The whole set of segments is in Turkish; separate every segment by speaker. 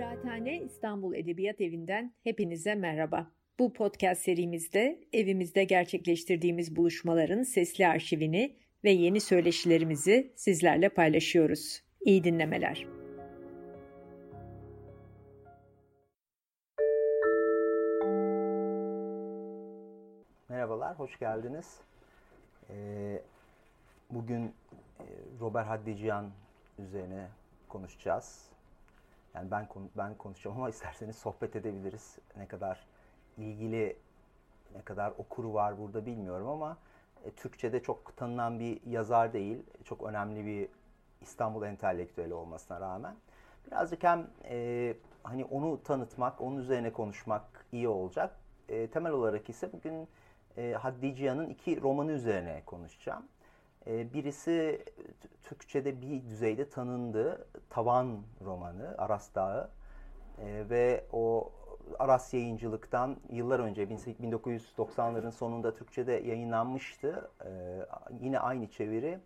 Speaker 1: Kıraathane İstanbul Edebiyat Evi'nden hepinize merhaba. Bu podcast serimizde evimizde gerçekleştirdiğimiz buluşmaların sesli arşivini ve yeni söyleşilerimizi sizlerle paylaşıyoruz. İyi dinlemeler.
Speaker 2: Merhabalar, hoş geldiniz. Ee, bugün e, Robert Haddician üzerine konuşacağız. Yani ben ben konuşacağım ama isterseniz sohbet edebiliriz. Ne kadar ilgili, ne kadar okuru var burada bilmiyorum ama e, Türkçe'de çok tanınan bir yazar değil. Çok önemli bir İstanbul entelektüeli olmasına rağmen. Birazcık hem e, hani onu tanıtmak, onun üzerine konuşmak iyi olacak. E, temel olarak ise bugün e, Haddiciyan'ın iki romanı üzerine konuşacağım. E, birisi Türkçe'de bir düzeyde tanındı. Tavan romanı, Aras Dağı. E, ve o Aras yayıncılıktan yıllar önce 1990'ların sonunda Türkçe'de yayınlanmıştı. E, yine aynı çeviri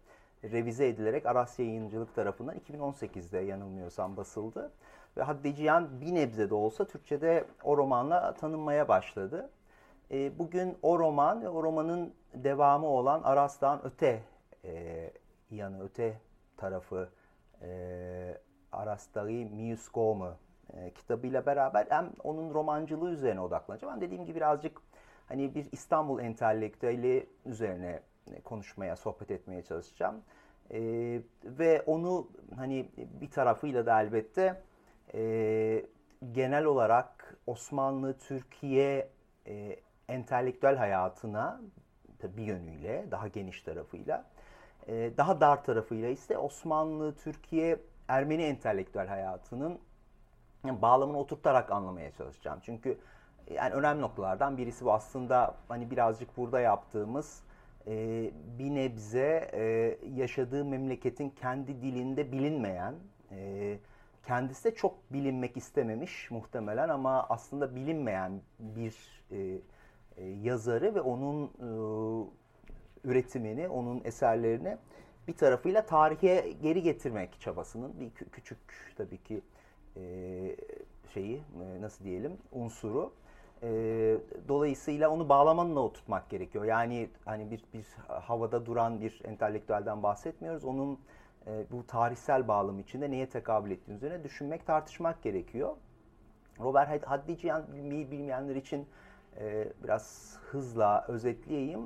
Speaker 2: revize edilerek Aras Yayıncılık tarafından 2018'de yanılmıyorsam basıldı. Ve Haddiciyan bir nebze de olsa Türkçe'de o romanla tanınmaya başladı. E, bugün o roman ve o romanın devamı olan Aras'tan Öte e, yanı, öte tarafı e, Aras'tari Mius Gomu e, kitabıyla beraber hem onun romancılığı üzerine odaklanacağım. Ben dediğim gibi birazcık hani bir İstanbul entelektüeli üzerine konuşmaya, sohbet etmeye çalışacağım. E, ve onu hani bir tarafıyla da elbette e, genel olarak Osmanlı, Türkiye e, entelektüel hayatına bir yönüyle, daha geniş tarafıyla, e, daha dar tarafıyla ise Osmanlı, Türkiye, Ermeni entelektüel hayatının bağlamını oturtarak anlamaya çalışacağım. Çünkü yani önemli noktalardan birisi bu aslında hani birazcık burada yaptığımız e, bir nebze e, yaşadığı memleketin kendi dilinde bilinmeyen, e, kendisi de çok bilinmek istememiş muhtemelen ama aslında bilinmeyen bir e, e, yazarı ve onun e, üretimini, onun eserlerini bir tarafıyla tarihe geri getirmek çabasının bir küçük tabii ki e, şeyi nasıl diyelim unsuru. dolayısıyla onu bağlamanla oturtmak gerekiyor. Yani hani bir, bir havada duran bir entelektüelden bahsetmiyoruz. Onun bu tarihsel bağlam içinde neye tekabül ettiğini üzerine düşünmek, tartışmak gerekiyor. Robert Haddician bilmeyenler için e, biraz hızla özetleyeyim.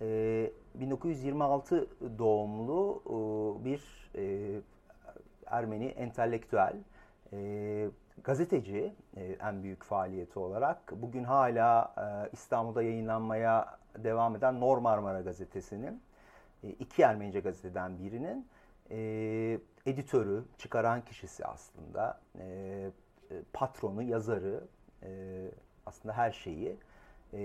Speaker 2: E, 1926 doğumlu e, bir e, Ermeni entelektüel, e, gazeteci en büyük faaliyeti olarak. Bugün hala İstanbul'da yayınlanmaya devam eden Nor Marmara gazetesinin, iki Ermenice gazeteden birinin editörü, çıkaran kişisi aslında, patronu, yazarı, aslında her şeyi. E,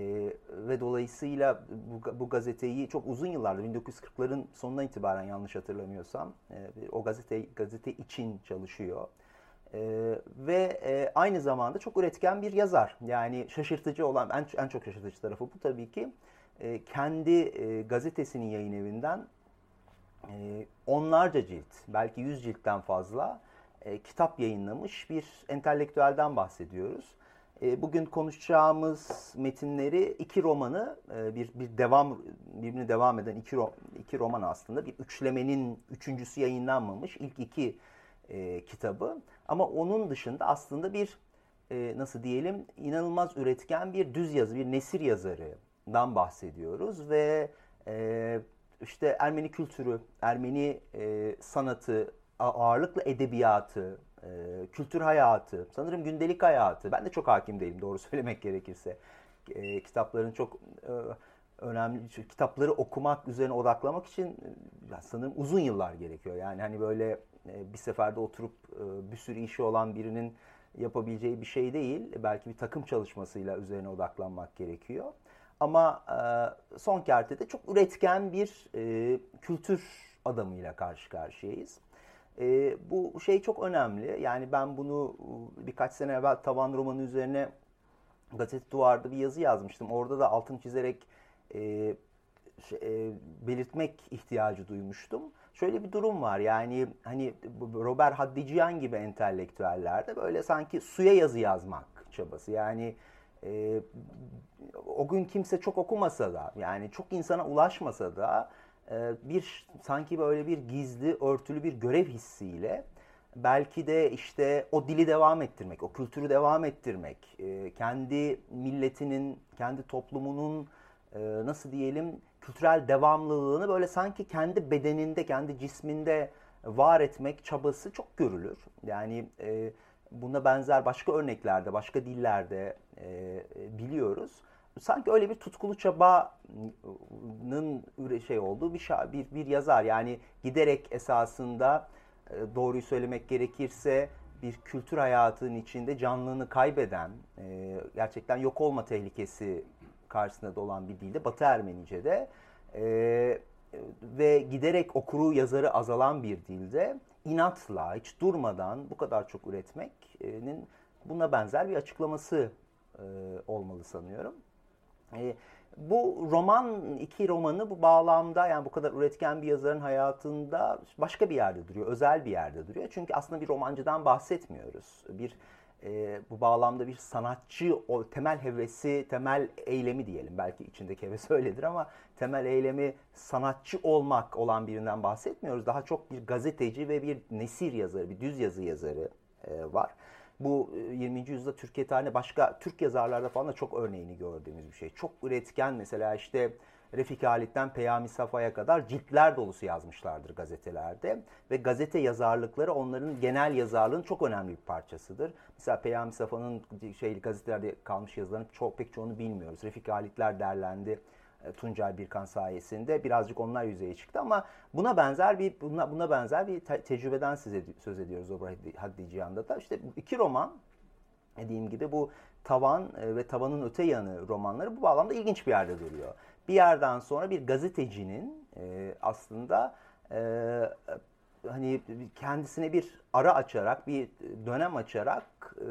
Speaker 2: ve dolayısıyla bu, bu gazeteyi çok uzun yıllardır 1940'ların sonuna itibaren yanlış hatırlamıyorsam e, o gazete gazete için çalışıyor. E, ve e, aynı zamanda çok üretken bir yazar. Yani şaşırtıcı olan en, en çok şaşırtıcı tarafı bu tabii ki. E, kendi e, gazetesinin yayın evinden e, onlarca cilt, belki yüz ciltten fazla e, kitap yayınlamış bir entelektüelden bahsediyoruz. E, bugün konuşacağımız metinleri iki romanı, e, bir bir devam birbirini devam eden iki iki roman aslında bir üçlemenin üçüncüsü yayınlanmamış ilk iki e, kitabı. Ama onun dışında aslında bir e, nasıl diyelim inanılmaz üretken bir düz yazı, bir nesir yazarından bahsediyoruz ve e, işte Ermeni kültürü, Ermeni e, sanatı, ağırlıkla edebiyatı, e, kültür hayatı, sanırım gündelik hayatı. Ben de çok hakim değilim doğru söylemek gerekirse. E, kitapların çok e, önemli, kitapları okumak üzerine odaklamak için e, sanırım uzun yıllar gerekiyor. Yani hani böyle e, bir seferde oturup e, bir sürü işi olan birinin yapabileceği bir şey değil. Belki bir takım çalışmasıyla üzerine odaklanmak gerekiyor. Ama son kertede çok üretken bir kültür adamıyla karşı karşıyayız. E, bu şey çok önemli. Yani ben bunu ıı, birkaç sene evvel Tavan romanı üzerine gazete duvarda bir yazı yazmıştım. Orada da altını çizerek e, şey, e, belirtmek ihtiyacı duymuştum. şöyle bir durum var. Yani hani Robert Haddician gibi entelektüellerde böyle sanki suya yazı yazmak çabası. Yani e, o gün kimse çok okumasa da yani çok insana ulaşmasa da e, bir sanki böyle bir gizli örtülü bir görev hissiyle belki de işte o dili devam ettirmek, o kültürü devam ettirmek, e, kendi milletinin, kendi toplumunun e, nasıl diyelim kültürel devamlılığını böyle sanki kendi bedeninde, kendi cisminde var etmek çabası çok görülür. Yani e, buna benzer başka örneklerde, başka dillerde e, biliyoruz. Sanki öyle bir tutkulu çabanın şey olduğu bir, bir, bir yazar. Yani giderek esasında e, doğruyu söylemek gerekirse bir kültür hayatının içinde canlılığını kaybeden, e, gerçekten yok olma tehlikesi karşısında da olan bir dilde Batı Ermenice'de e, ve giderek okuru yazarı azalan bir dilde inatla hiç durmadan bu kadar çok üretmenin buna benzer bir açıklaması olmalı sanıyorum. Bu roman, iki romanı bu bağlamda yani bu kadar üretken bir yazarın hayatında başka bir yerde duruyor, özel bir yerde duruyor. Çünkü aslında bir romancıdan bahsetmiyoruz. Bir e, bu bağlamda bir sanatçı, o temel hevesi, temel eylemi diyelim. Belki içindeki heves öyledir ama temel eylemi sanatçı olmak olan birinden bahsetmiyoruz. Daha çok bir gazeteci ve bir nesir yazarı, bir düz yazı yazarı e, var. Bu 20. E, yüzyılda Türkiye tarihinde başka Türk yazarlarda falan da çok örneğini gördüğümüz bir şey. Çok üretken mesela işte Refik Halit'ten Peyami Safa'ya kadar ciltler dolusu yazmışlardır gazetelerde. Ve gazete yazarlıkları onların genel yazarlığın çok önemli bir parçasıdır. Mesela Peyami Safa'nın şey, gazetelerde kalmış yazılarının çok pek çoğunu bilmiyoruz. Refik Halitler derlendi. E, Tuncay Birkan sayesinde birazcık onlar yüzeye çıktı ama buna benzer bir buna, buna benzer bir te- tecrübeden size söz ediyoruz Obra Haddi Cihan'da da. İşte iki roman dediğim gibi bu Tavan e, ve Tavanın Öte Yanı romanları bu bağlamda ilginç bir yerde duruyor. Bir yerden sonra bir gazetecinin e, aslında e, hani kendisine bir ara açarak, bir dönem açarak e,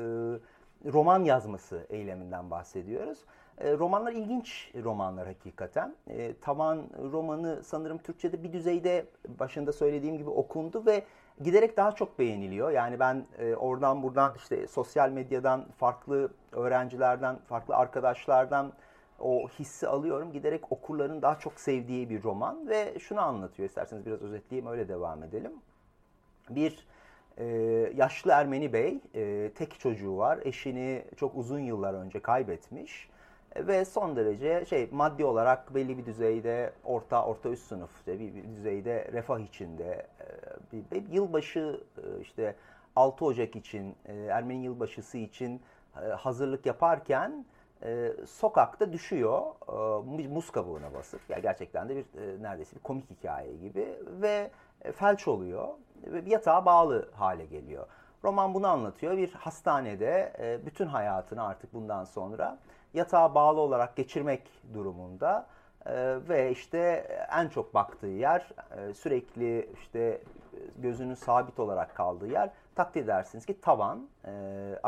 Speaker 2: roman yazması eyleminden bahsediyoruz. E, romanlar ilginç romanlar hakikaten. E, Tavan romanı sanırım Türkçe'de bir düzeyde başında söylediğim gibi okundu ve giderek daha çok beğeniliyor. Yani ben e, oradan buradan işte sosyal medyadan farklı öğrencilerden, farklı arkadaşlardan o hissi alıyorum. Giderek okurların daha çok sevdiği bir roman ve şunu anlatıyor. İsterseniz biraz özetleyeyim öyle devam edelim. Bir e, yaşlı Ermeni bey, e, tek çocuğu var. Eşini çok uzun yıllar önce kaybetmiş ve son derece şey maddi olarak belli bir düzeyde orta orta üst sınıf bir, bir düzeyde refah içinde e, bir, bir yılbaşı e, işte 6 Ocak için e, Ermeni yılbaşısı için hazırlık yaparken sokakta düşüyor muz kabuğuna basıp yani gerçekten de bir neredeyse bir komik hikaye gibi ve felç oluyor ve yatağa bağlı hale geliyor. Roman bunu anlatıyor. Bir hastanede bütün hayatını artık bundan sonra yatağa bağlı olarak geçirmek durumunda e, ve işte en çok baktığı yer e, sürekli işte gözünün sabit olarak kaldığı yer takdir edersiniz ki tavan e,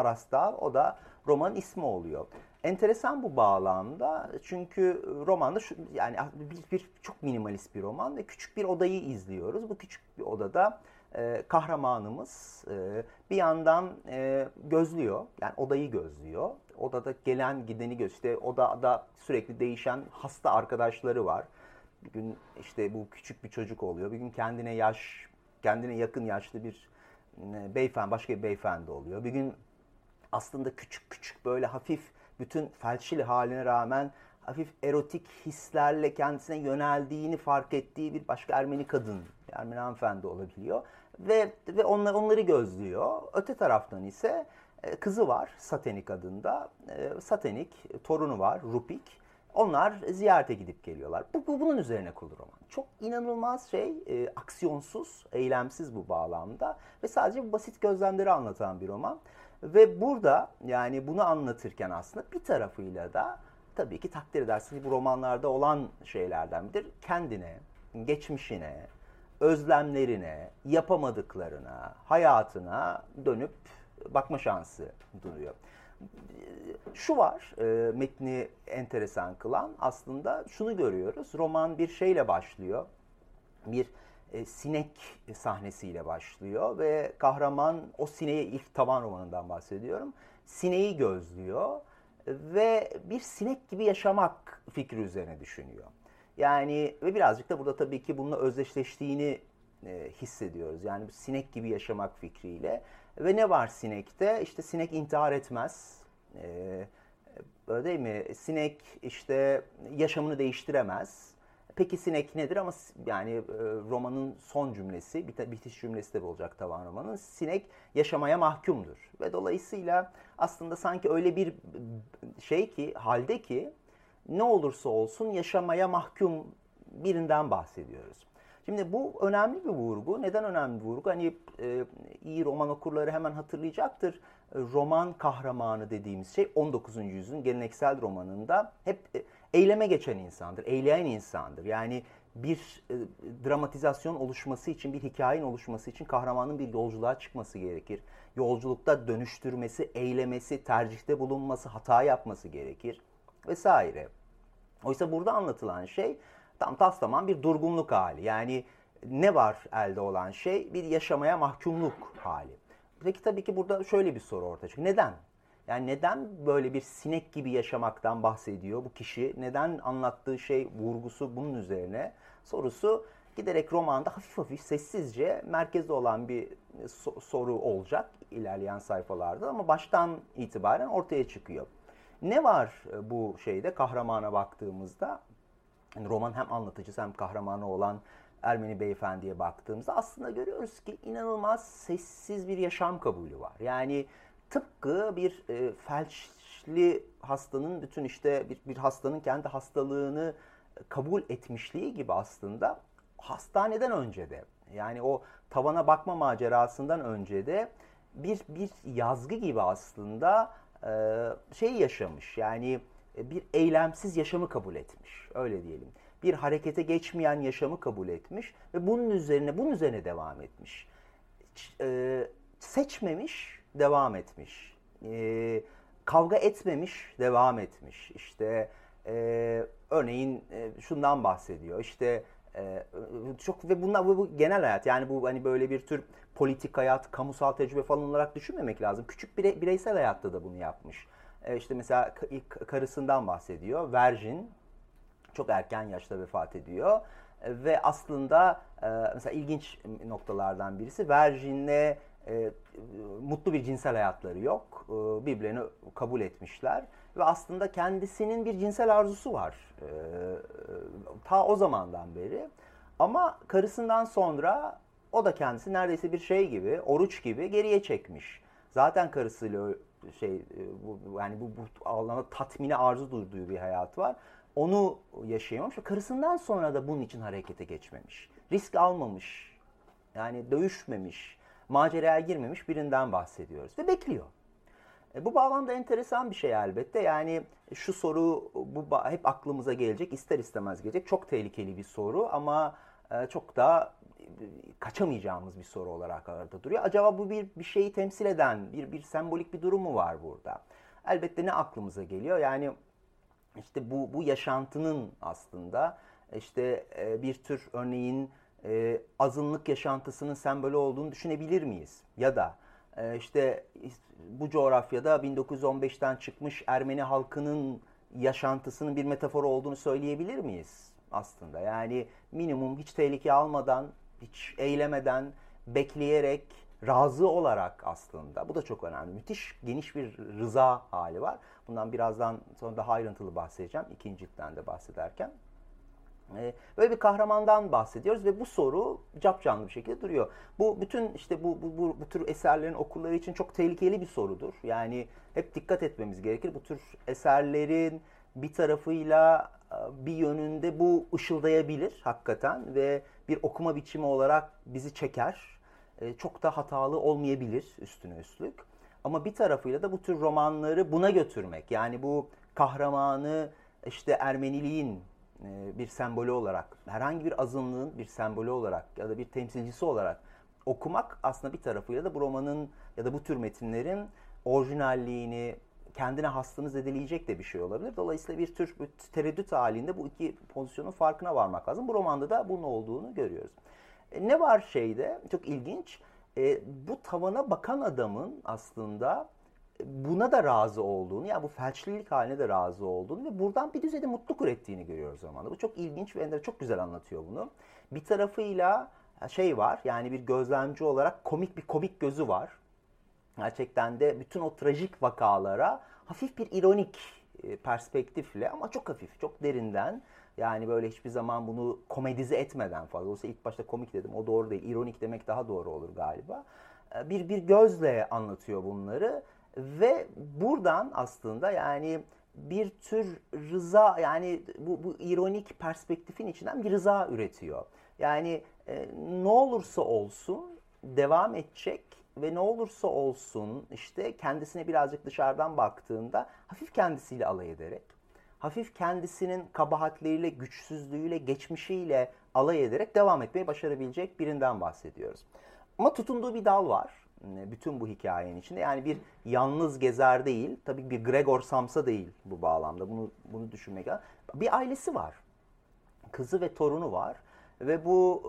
Speaker 2: o da romanın ismi oluyor. Enteresan bu bağlamda çünkü romanda şu, yani bir, bir çok minimalist bir roman ve küçük bir odayı izliyoruz. Bu küçük bir odada e, kahramanımız e, bir yandan e, gözlüyor yani odayı gözlüyor odada gelen gideni göz. İşte odada sürekli değişen hasta arkadaşları var. Bir gün işte bu küçük bir çocuk oluyor. Bir gün kendine yaş, kendine yakın yaşlı bir beyefendi, başka bir beyefendi oluyor. Bir gün aslında küçük küçük böyle hafif bütün felçli haline rağmen hafif erotik hislerle kendisine yöneldiğini fark ettiği bir başka Ermeni kadın, Ermeni hanımefendi olabiliyor. Ve, ve onlar, onları gözlüyor. Öte taraftan ise kızı var Satenik adında. E, Satenik torunu var Rupik. Onlar ziyarete gidip geliyorlar. Bu, bu bunun üzerine kurulu roman. Çok inanılmaz şey, e, aksiyonsuz, eylemsiz bu bağlamda ve sadece basit gözlemleri anlatan bir roman. Ve burada yani bunu anlatırken aslında bir tarafıyla da tabii ki takdir edersiniz bu romanlarda olan şeylerden biridir. Kendine, geçmişine, özlemlerine, yapamadıklarına, hayatına dönüp bakma şansı duruyor. Şu var e, metni enteresan kılan aslında şunu görüyoruz. Roman bir şeyle başlıyor. Bir e, sinek sahnesiyle başlıyor ve kahraman o sineği ilk taban romanından bahsediyorum. Sineği gözlüyor ve bir sinek gibi yaşamak fikri üzerine düşünüyor. Yani ve birazcık da burada tabii ki bununla özdeşleştiğini e, hissediyoruz. Yani sinek gibi yaşamak fikriyle. Ve ne var sinekte? İşte sinek intihar etmez. E, öyle değil mi? Sinek işte yaşamını değiştiremez. Peki sinek nedir ama yani e, romanın son cümlesi, bitiş cümlesi de olacak tavan romanın. Sinek yaşamaya mahkumdur. Ve dolayısıyla aslında sanki öyle bir şey ki, halde ki ne olursa olsun yaşamaya mahkum birinden bahsediyoruz. Şimdi bu önemli bir vurgu. Neden önemli bir vurgu? Hani e, iyi roman okurları hemen hatırlayacaktır. E, roman kahramanı dediğimiz şey 19. yüzyılın geleneksel romanında hep e, eyleme geçen insandır, eyleyen insandır. Yani bir e, dramatizasyon oluşması için, bir hikayenin oluşması için kahramanın bir yolculuğa çıkması gerekir. Yolculukta dönüştürmesi, eylemesi, tercihte bulunması, hata yapması gerekir vesaire. Oysa burada anlatılan şey tam taslaman bir durgunluk hali. Yani ne var elde olan şey? Bir yaşamaya mahkumluk hali. Peki tabii ki burada şöyle bir soru ortaya çıkıyor. Neden? Yani neden böyle bir sinek gibi yaşamaktan bahsediyor bu kişi? Neden anlattığı şey vurgusu bunun üzerine? Sorusu giderek romanda hafif hafif sessizce merkezde olan bir soru olacak ilerleyen sayfalarda ama baştan itibaren ortaya çıkıyor. Ne var e, bu şeyde kahramana baktığımızda? Yani roman hem anlatıcısı hem kahramanı olan Ermeni beyefendiye baktığımızda aslında görüyoruz ki inanılmaz sessiz bir yaşam kabulü var. Yani tıpkı bir e, felçli hastanın bütün işte bir, bir hastanın kendi hastalığını kabul etmişliği gibi aslında hastaneden önce de yani o tavana bakma macerasından önce de bir bir yazgı gibi aslında e, şey yaşamış. Yani bir eylemsiz yaşamı kabul etmiş. Öyle diyelim. Bir harekete geçmeyen yaşamı kabul etmiş ve bunun üzerine bunun üzerine devam etmiş. E, seçmemiş, devam etmiş. E, kavga etmemiş, devam etmiş. İşte e, örneğin e, şundan bahsediyor. İşte e, çok ve bunlar bu, bu genel hayat yani bu hani böyle bir tür politik hayat, kamusal tecrübe falan olarak düşünmemek lazım. Küçük bire, bireysel hayatta da bunu yapmış. E, işte mesela ilk karısından bahsediyor. Virgin çok erken yaşta vefat ediyor. E, ve aslında e, mesela ilginç noktalardan birisi Virgin'le mutlu bir cinsel hayatları yok. Birbirlerini kabul etmişler. Ve aslında kendisinin bir cinsel arzusu var. E, ta o zamandan beri. Ama karısından sonra o da kendisi neredeyse bir şey gibi, oruç gibi geriye çekmiş. Zaten karısıyla şey e, bu, yani bu, bu alana tatmini arzu duyduğu bir hayat var. Onu yaşayamamış ve karısından sonra da bunun için harekete geçmemiş. Risk almamış. Yani dövüşmemiş, maceraya girmemiş birinden bahsediyoruz ve bekliyor. E, bu bağlamda enteresan bir şey elbette. Yani şu soru bu hep aklımıza gelecek, ister istemez gelecek. Çok tehlikeli bir soru ama e, çok da kaçamayacağımız bir soru olarak orada duruyor. Acaba bu bir bir şeyi temsil eden bir bir sembolik bir durum mu var burada? Elbette ne aklımıza geliyor? Yani işte bu bu yaşantının aslında işte e, bir tür örneğin e, azınlık yaşantısının sembolü olduğunu düşünebilir miyiz? Ya da e, işte bu coğrafyada 1915'ten çıkmış Ermeni halkının yaşantısının bir metafor olduğunu söyleyebilir miyiz aslında? Yani minimum hiç tehlike almadan hiç eylemeden, bekleyerek, razı olarak aslında. Bu da çok önemli. Müthiş geniş bir rıza hali var. Bundan birazdan sonra daha ayrıntılı bahsedeceğim. İkinci ciltten de bahsederken. Ee, böyle bir kahramandan bahsediyoruz ve bu soru cap canlı bir şekilde duruyor. Bu bütün işte bu, bu, bu, bu tür eserlerin okurları için çok tehlikeli bir sorudur. Yani hep dikkat etmemiz gerekir. Bu tür eserlerin bir tarafıyla bir yönünde bu ışıldayabilir hakikaten ve bir okuma biçimi olarak bizi çeker. E, çok da hatalı olmayabilir üstüne üstlük. Ama bir tarafıyla da bu tür romanları buna götürmek. Yani bu kahramanı işte Ermeniliğin e, bir sembolü olarak, herhangi bir azınlığın bir sembolü olarak ya da bir temsilcisi olarak okumak aslında bir tarafıyla da bu romanın ya da bu tür metinlerin orijinalliğini, kendine hastını zedeleyecek de bir şey olabilir. Dolayısıyla bir tür bir tereddüt halinde bu iki pozisyonun farkına varmak lazım. Bu romanda da bunun olduğunu görüyoruz. E, ne var şeyde? Çok ilginç. E, bu tavana bakan adamın aslında buna da razı olduğunu, yani bu felçlilik haline de razı olduğunu ve buradan bir düzeyde mutluluk ürettiğini görüyoruz zamanda. Bu çok ilginç ve Ender çok güzel anlatıyor bunu. Bir tarafıyla şey var, yani bir gözlemci olarak komik bir komik gözü var. Gerçekten de bütün o trajik vakalara hafif bir ironik e, perspektifle ama çok hafif, çok derinden yani böyle hiçbir zaman bunu komedize etmeden fazla. Dolayısıyla ilk başta komik dedim. O doğru değil. İronik demek daha doğru olur galiba. E, bir bir gözle anlatıyor bunları ve buradan aslında yani bir tür rıza yani bu, bu ironik perspektifin içinden bir rıza üretiyor. Yani e, ne olursa olsun devam edecek ve ne olursa olsun işte kendisine birazcık dışarıdan baktığında hafif kendisiyle alay ederek, hafif kendisinin kabahatleriyle, güçsüzlüğüyle, geçmişiyle alay ederek devam etmeyi başarabilecek birinden bahsediyoruz. Ama tutunduğu bir dal var e, bütün bu hikayenin içinde. Yani bir yalnız gezer değil, tabii bir Gregor Samsa değil bu bağlamda. Bunu bunu düşünmek lazım. Bir ailesi var. Kızı ve torunu var ve bu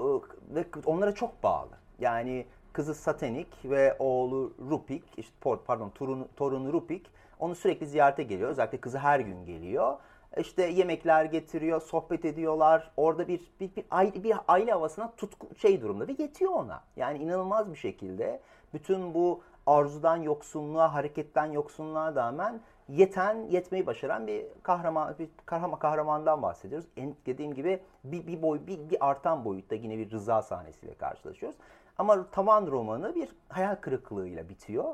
Speaker 2: e, ve onlara çok bağlı. Yani kızı Satenik ve oğlu Rupik, işte pardon torunu, torunu Rupik onu sürekli ziyarete geliyor. Özellikle kızı her gün geliyor. İşte yemekler getiriyor, sohbet ediyorlar. Orada bir bir, bir, aile, bir aile havasına tutku şey durumda ve yetiyor ona. Yani inanılmaz bir şekilde bütün bu arzudan yoksunluğa, hareketten yoksunluğa rağmen yeten, yetmeyi başaran bir kahraman, bir kahraman kahramandan bahsediyoruz. En, dediğim gibi bir, bir boy, bir, bir artan boyutta yine bir rıza sahnesiyle karşılaşıyoruz. Ama tavan romanı bir hayal kırıklığıyla bitiyor.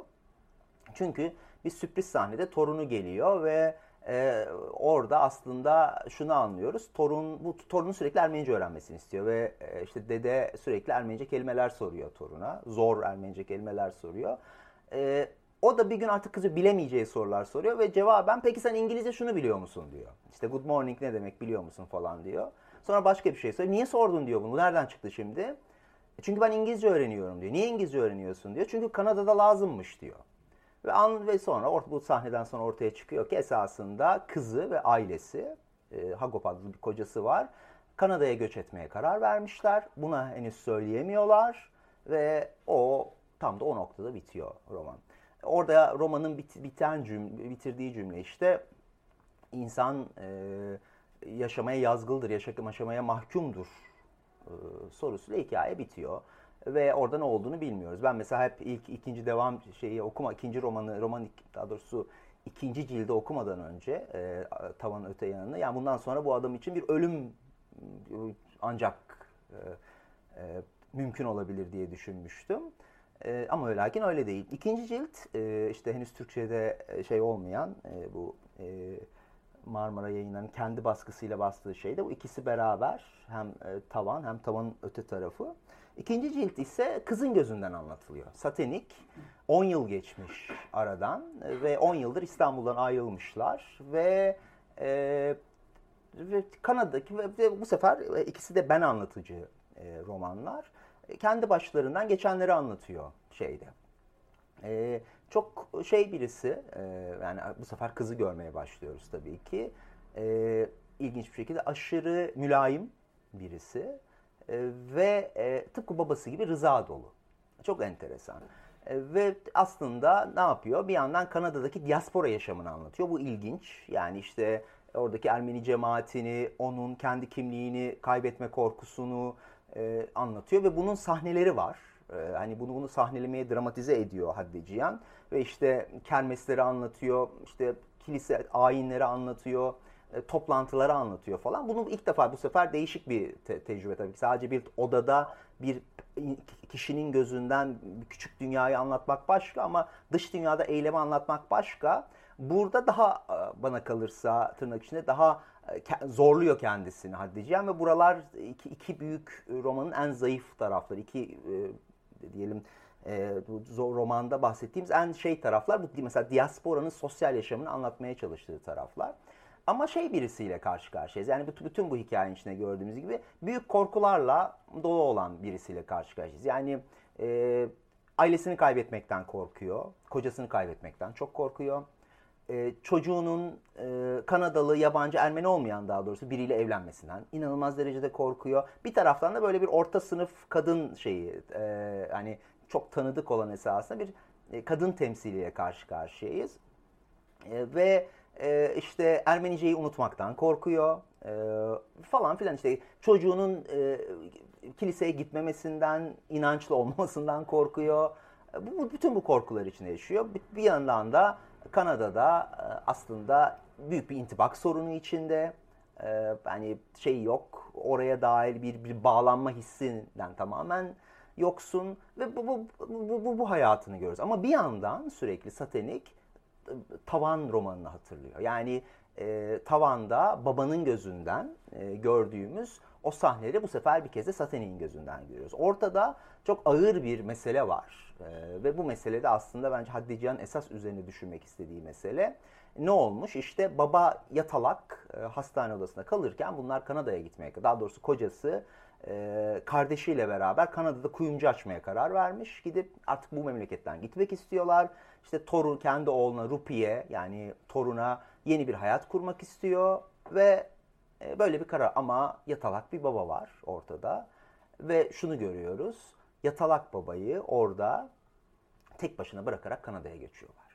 Speaker 2: Çünkü bir sürpriz sahnede torunu geliyor ve e, orada aslında şunu anlıyoruz. Torun bu torunun sürekli Ermenice öğrenmesini istiyor ve e, işte dede sürekli Ermenice kelimeler soruyor toruna. Zor Ermenice kelimeler soruyor. E, o da bir gün artık kızı bilemeyeceği sorular soruyor ve cevaben peki sen İngilizce şunu biliyor musun diyor. İşte good morning ne demek biliyor musun falan diyor. Sonra başka bir şey söylüyor. Niye sordun diyor bunu. Nereden çıktı şimdi? Çünkü ben İngilizce öğreniyorum diyor. Niye İngilizce öğreniyorsun diyor. Çünkü Kanada'da lazımmış diyor. Ve, an, ve sonra or, bu sahneden sonra ortaya çıkıyor ki esasında kızı ve ailesi, e, Hagop adlı bir kocası var. Kanada'ya göç etmeye karar vermişler. Buna henüz söyleyemiyorlar ve o tam da o noktada bitiyor roman. Orada romanın bit, biten cümle, bitirdiği cümle işte insan e, yaşamaya yazgıldır, yaşamaya mahkumdur sorusuyla hikaye bitiyor ve orada ne olduğunu bilmiyoruz. Ben mesela hep ilk ikinci devam şeyi okuma ikinci romanı roman daha doğrusu ikinci cildi okumadan önce e, tavanın öte yanını yani bundan sonra bu adam için bir ölüm ancak e, e, mümkün olabilir diye düşünmüştüm. E, ama öyle lakin öyle değil. İkinci cilt e, işte henüz Türkçe'de e, şey olmayan e, bu e, Marmara yayınlarının kendi baskısıyla bastığı şey de bu ikisi beraber hem e, tavan hem tavanın öte tarafı. İkinci cilt ise kızın gözünden anlatılıyor. Satenik 10 yıl geçmiş aradan ve 10 yıldır İstanbul'dan ayrılmışlar ve e, ve Kanada'daki ve, ve bu sefer ikisi de ben anlatıcı e, romanlar. E, kendi başlarından geçenleri anlatıyor şeyde. E, çok şey birisi, e, yani bu sefer kızı görmeye başlıyoruz tabii ki. E, ilginç bir şekilde aşırı mülayim birisi e, ve e, tıpkı babası gibi rıza dolu. Çok enteresan. E, ve aslında ne yapıyor? Bir yandan Kanada'daki diaspora yaşamını anlatıyor. Bu ilginç. Yani işte oradaki Ermeni cemaatini, onun kendi kimliğini kaybetme korkusunu e, anlatıyor ve bunun sahneleri var. E, hani bunu bunu sahnelemeye dramatize ediyor Haddeciyan ve işte kermesleri anlatıyor, işte kilise ayinleri anlatıyor e, toplantıları anlatıyor falan. Bunu ilk defa bu sefer değişik bir te- tecrübe tabii ki. Sadece bir odada bir kişinin gözünden küçük dünyayı anlatmak başka ama dış dünyada eylemi anlatmak başka. Burada daha e, bana kalırsa tırnak içinde daha e, zorluyor kendisini Haddiciyen ve buralar iki, iki büyük romanın en zayıf tarafları. İki diyelim e, bu romanda bahsettiğimiz en şey taraflar bu mesela diasporanın sosyal yaşamını anlatmaya çalıştığı taraflar. Ama şey birisiyle karşı karşıyayız. Yani bütün bu hikayenin içinde gördüğümüz gibi büyük korkularla dolu olan birisiyle karşı karşıyayız. Yani e, ailesini kaybetmekten korkuyor, kocasını kaybetmekten çok korkuyor. E, çocuğunun e, Kanadalı, yabancı, Ermeni olmayan daha doğrusu biriyle evlenmesinden inanılmaz derecede korkuyor. Bir taraftan da böyle bir orta sınıf kadın şeyi, e, hani çok tanıdık olan esasında bir e, kadın temsiliyle karşı karşıyayız. E, ve e, işte Ermeniceyi unutmaktan korkuyor e, falan filan işte çocuğunun e, kiliseye gitmemesinden, inançlı olmamasından korkuyor. Bu, bütün bu korkular içinde yaşıyor. Bir, bir yandan da Kanada'da e, aslında büyük bir intibak sorunu içinde. E, hani şey yok, oraya dair bir, bir bağlanma hissinden tamamen yoksun ve bu, bu, bu, bu, bu hayatını görüyoruz. Ama bir yandan sürekli Satanik e, tavan romanını hatırlıyor. Yani e, tavanda babanın gözünden e, gördüğümüz o sahneleri bu sefer bir kez de Satanik'in gözünden görüyoruz. Ortada çok ağır bir mesele var. E, ve bu meselede aslında bence Haddicihan esas üzerine düşünmek istediği mesele. Ne olmuş? İşte baba yatalak e, hastane odasında kalırken bunlar Kanada'ya gitmeye, daha doğrusu kocası e, kardeşiyle beraber Kanada'da kuyumcu açmaya karar vermiş. Gidip artık bu memleketten gitmek istiyorlar. İşte torun kendi oğluna Rupi'ye yani toruna yeni bir hayat kurmak istiyor ve e, böyle bir karar ama yatalak bir baba var ortada ve şunu görüyoruz. Yatalak babayı orada tek başına bırakarak Kanada'ya geçiyorlar.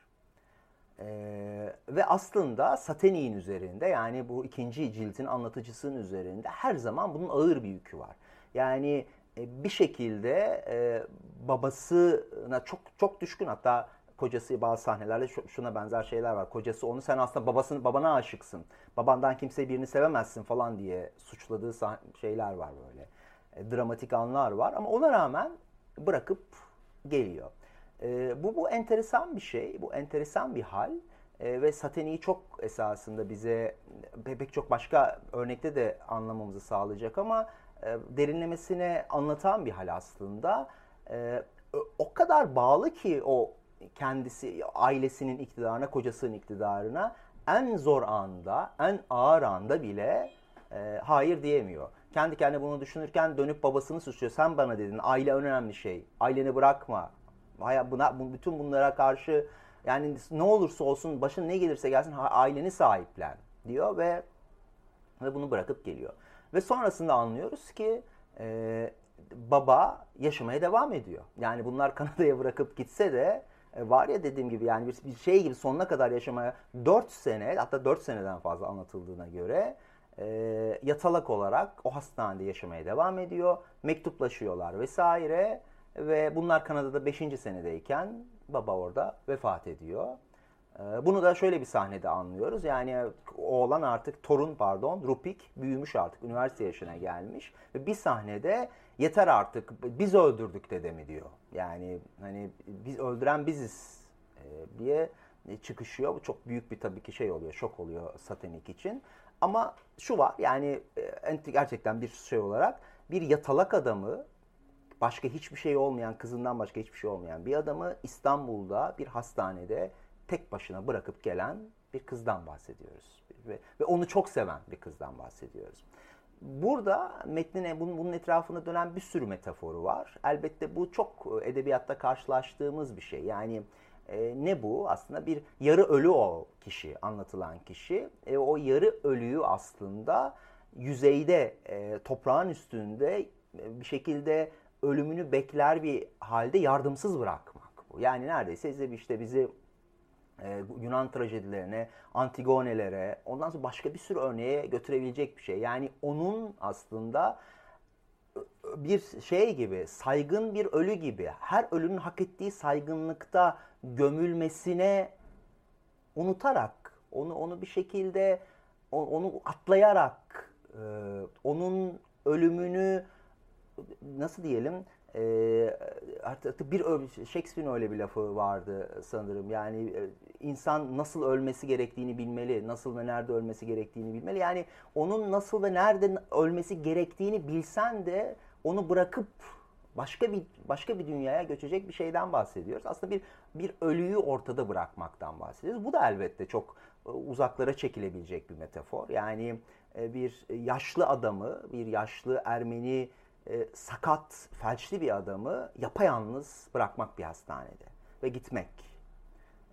Speaker 2: Ee, ve aslında Satenik'in üzerinde yani bu ikinci ciltin anlatıcısının üzerinde her zaman bunun ağır bir yükü var. Yani e, bir şekilde e, babasına çok çok düşkün hatta kocası bazı sahnelerde şuna benzer şeyler var. Kocası onu sen aslında babasını babana aşıksın. Babandan kimse birini sevemezsin falan diye suçladığı şeyler var böyle. E, dramatik anlar var ama ona rağmen bırakıp geliyor. E, bu bu enteresan bir şey. Bu enteresan bir hal. E, ve Sateni'yi çok esasında bize pek çok başka örnekte de anlamamızı sağlayacak ama e, derinlemesine anlatan bir hal aslında. E, o kadar bağlı ki o kendisi ailesinin iktidarına, kocasının iktidarına en zor anda, en ağır anda bile e, hayır diyemiyor. Kendi kendine bunu düşünürken dönüp babasını suçluyor. Sen bana dedin aile önemli şey. Aileni bırakma. Buna, bütün bunlara karşı yani ne olursa olsun başın ne gelirse gelsin aileni sahiplen diyor ve ve bunu bırakıp geliyor. Ve sonrasında anlıyoruz ki e, baba yaşamaya devam ediyor. Yani bunlar Kanada'ya bırakıp gitse de e, var ya dediğim gibi yani bir, bir şey gibi sonuna kadar yaşamaya 4 sene hatta 4 seneden fazla anlatıldığına göre e, yatalak olarak o hastanede yaşamaya devam ediyor. Mektuplaşıyorlar vesaire ve bunlar Kanada'da 5. senedeyken baba orada vefat ediyor. E, bunu da şöyle bir sahnede anlıyoruz. Yani oğlan artık torun pardon Rupik büyümüş artık üniversite yaşına gelmiş ve bir sahnede yeter artık biz öldürdük dedemi diyor. Yani hani biz öldüren biziz e, diye çıkışıyor. Bu çok büyük bir tabii ki şey oluyor, şok oluyor Satanik için. Ama şu var yani e, gerçekten bir şey olarak bir yatalak adamı başka hiçbir şey olmayan, kızından başka hiçbir şey olmayan bir adamı İstanbul'da bir hastanede tek başına bırakıp gelen bir kızdan bahsediyoruz. Ve, ve onu çok seven bir kızdan bahsediyoruz. Burada metnin bunun, bunun etrafında dönen bir sürü metaforu var. Elbette bu çok edebiyatta karşılaştığımız bir şey. Yani e, ne bu? Aslında bir yarı ölü o kişi, anlatılan kişi. E, o yarı ölüyü aslında yüzeyde, e, toprağın üstünde e, bir şekilde ölümünü bekler bir halde yardımsız bırakmak. Yani neredeyse işte bizi e, Yunan trajedilerine, Antigone'lere, ondan sonra başka bir sürü örneğe götürebilecek bir şey. Yani onun aslında bir şey gibi, saygın bir ölü gibi, her ölünün hak ettiği saygınlıkta gömülmesine unutarak, onu onu bir şekilde onu atlayarak, onun ölümünü nasıl diyelim e, artık bir Shakespeare'in öyle bir lafı vardı sanırım. Yani e, insan nasıl ölmesi gerektiğini bilmeli, nasıl ve nerede ölmesi gerektiğini bilmeli. Yani onun nasıl ve nerede ölmesi gerektiğini bilsen de onu bırakıp başka bir başka bir dünyaya göçecek bir şeyden bahsediyoruz. Aslında bir bir ölüyü ortada bırakmaktan bahsediyoruz. Bu da elbette çok e, uzaklara çekilebilecek bir metafor. Yani e, bir yaşlı adamı, bir yaşlı Ermeni e, sakat, felçli bir adamı yapayalnız bırakmak bir hastanede ve gitmek.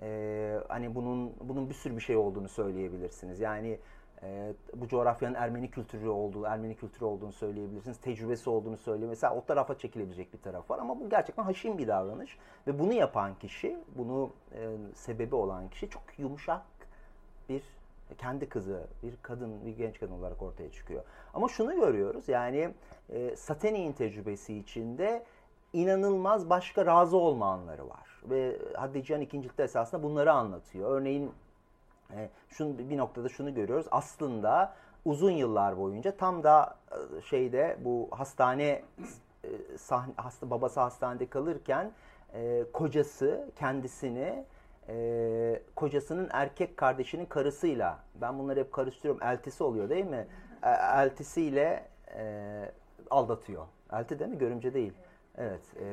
Speaker 2: E, hani bunun bunun bir sürü bir şey olduğunu söyleyebilirsiniz. Yani e, bu coğrafyanın Ermeni kültürü olduğu, Ermeni kültürü olduğunu söyleyebilirsiniz. Tecrübesi olduğunu söyleyeyim. Mesela o tarafa çekilebilecek bir taraf var ama bu gerçekten haşin bir davranış. Ve bunu yapan kişi, bunu e, sebebi olan kişi çok yumuşak bir kendi kızı, bir kadın, bir genç kadın olarak ortaya çıkıyor. Ama şunu görüyoruz yani e, Sateni'nin tecrübesi içinde inanılmaz başka razı olma anları var. Ve Haddicihan ikincilikte esasında bunları anlatıyor. Örneğin e, şunu, bir noktada şunu görüyoruz. Aslında uzun yıllar boyunca tam da e, şeyde bu hastane e, sahne, hasta babası hastanede kalırken e, kocası kendisini e, kocasının erkek kardeşinin karısıyla ben bunları hep karıştırıyorum eltisi oluyor değil mi? E, eltisiyle e, aldatıyor. Elti değil mi? Görümce değil. Evet. E,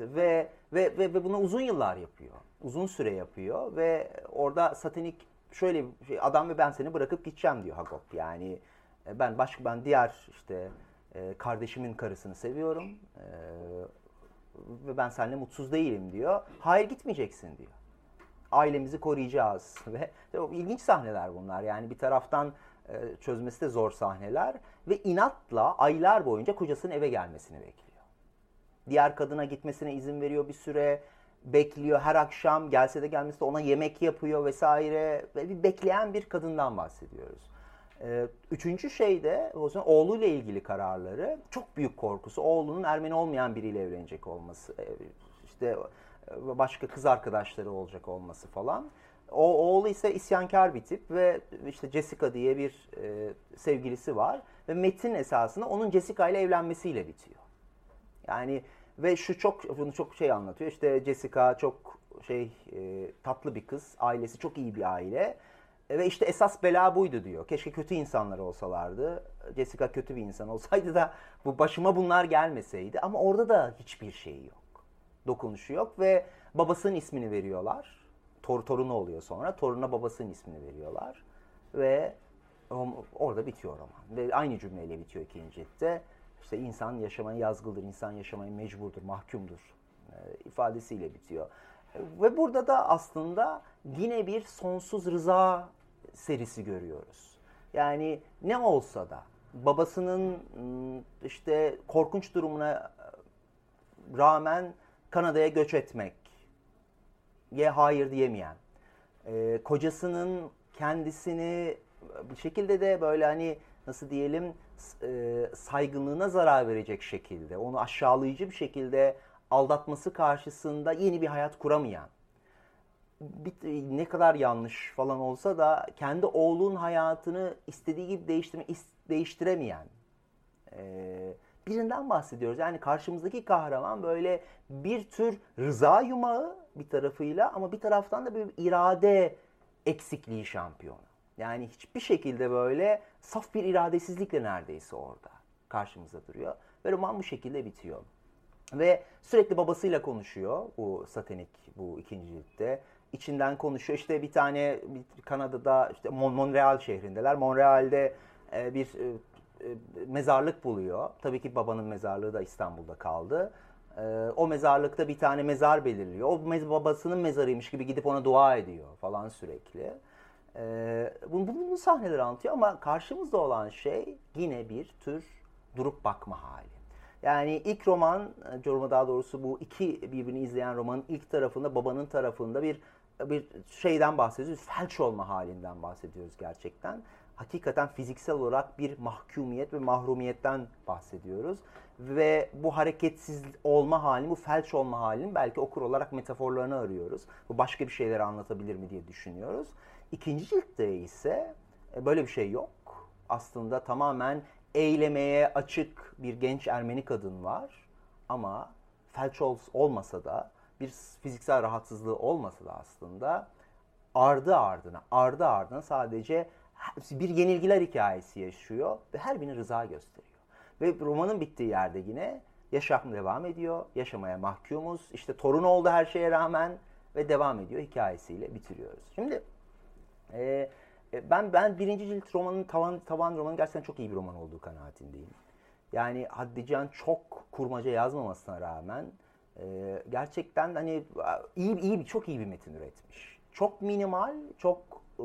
Speaker 2: ve, ve, ve, ve bunu uzun yıllar yapıyor. Uzun süre yapıyor ve orada satanik şöyle şey, adam ve ben seni bırakıp gideceğim diyor Hagop. Yani e, ben başka ben diğer işte e, kardeşimin karısını seviyorum e, ve ben seninle mutsuz değilim diyor. Hayır gitmeyeceksin diyor. Ailemizi koruyacağız ve ilginç sahneler bunlar. Yani bir taraftan e, çözmesi de zor sahneler ve inatla aylar boyunca kocasının eve gelmesini bekliyor. Diğer kadına gitmesine izin veriyor bir süre bekliyor her akşam gelse de gelmesi de ona yemek yapıyor vesaire ve bir bekleyen bir kadından bahsediyoruz. Ee, üçüncü şey de oğluyla ilgili kararları çok büyük korkusu oğlunun Ermeni olmayan biriyle evlenecek olması ee, işte e, başka kız arkadaşları olacak olması falan. O oğlu ise isyankar bir tip ve işte Jessica diye bir e, sevgilisi var ve Metin esasında onun Jessica ile evlenmesiyle bitiyor. Yani ve şu çok bunu çok şey anlatıyor. İşte Jessica çok şey e, tatlı bir kız. Ailesi çok iyi bir aile. Ve işte esas bela buydu diyor. Keşke kötü insanlar olsalardı. Jessica kötü bir insan olsaydı da bu başıma bunlar gelmeseydi. Ama orada da hiçbir şey yok. Dokunuşu yok ve babasının ismini veriyorlar. Tor torunu oluyor sonra. Toruna babasının ismini veriyorlar. Ve orada bitiyor roman. Ve aynı cümleyle bitiyor ikinci ciltte işte insan yaşamaya yazgıldır, insan yaşamaya mecburdur, mahkumdur e, ifadesiyle bitiyor. Ve burada da aslında yine bir sonsuz rıza serisi görüyoruz. Yani ne olsa da babasının işte korkunç durumuna rağmen Kanada'ya göç etmek ye hayır diyemeyen, e, kocasının kendisini bir şekilde de böyle hani nasıl diyelim e, saygınlığına zarar verecek şekilde, onu aşağılayıcı bir şekilde aldatması karşısında yeni bir hayat kuramayan, bir, ne kadar yanlış falan olsa da kendi oğlun hayatını istediği gibi değiştirme, değiştiremeyen e, birinden bahsediyoruz. Yani karşımızdaki kahraman böyle bir tür rıza yumağı bir tarafıyla ama bir taraftan da bir irade eksikliği şampiyonu. Yani hiçbir şekilde böyle saf bir iradesizlikle neredeyse orada karşımıza duruyor. Ve roman bu şekilde bitiyor. Ve sürekli babasıyla konuşuyor bu Satanik bu ikinci ciltte. İçinden konuşuyor. İşte bir tane bir Kanada'da işte Montreal şehrindeler. Montreal'de e, bir e, mezarlık buluyor. Tabii ki babanın mezarlığı da İstanbul'da kaldı. O mezarlıkta bir tane mezar belirliyor. O babasının mezarıymış gibi gidip ona dua ediyor falan sürekli. Ee, bunu, bunu, bunu sahneler anlatıyor ama karşımızda olan şey yine bir tür durup bakma hali. Yani ilk roman, roman daha doğrusu bu iki birbirini izleyen romanın ilk tarafında babanın tarafında bir bir şeyden bahsediyoruz. Felç olma halinden bahsediyoruz gerçekten. Hakikaten fiziksel olarak bir mahkumiyet ve mahrumiyetten bahsediyoruz. Ve bu hareketsiz olma halini, bu felç olma halini belki okur olarak metaforlarını arıyoruz. Bu başka bir şeyleri anlatabilir mi diye düşünüyoruz. İkinci ciltte ise e, böyle bir şey yok. Aslında tamamen eylemeye açık bir genç Ermeni kadın var. Ama felç olmasa da bir fiziksel rahatsızlığı olmasa da aslında ardı ardına, ardı ardına sadece bir yenilgiler hikayesi yaşıyor ve her birini rıza gösteriyor. Ve romanın bittiği yerde yine yaşam devam ediyor, yaşamaya mahkumuz, işte torun oldu her şeye rağmen ve devam ediyor hikayesiyle bitiriyoruz. Şimdi ee, e, ben ben birinci cilt romanın tavan tavan romanın gerçekten çok iyi bir roman olduğu kanaatindeyim. Yani Haddican çok kurmaca yazmamasına rağmen e, gerçekten hani iyi iyi çok iyi bir metin üretmiş. çok minimal, çok e,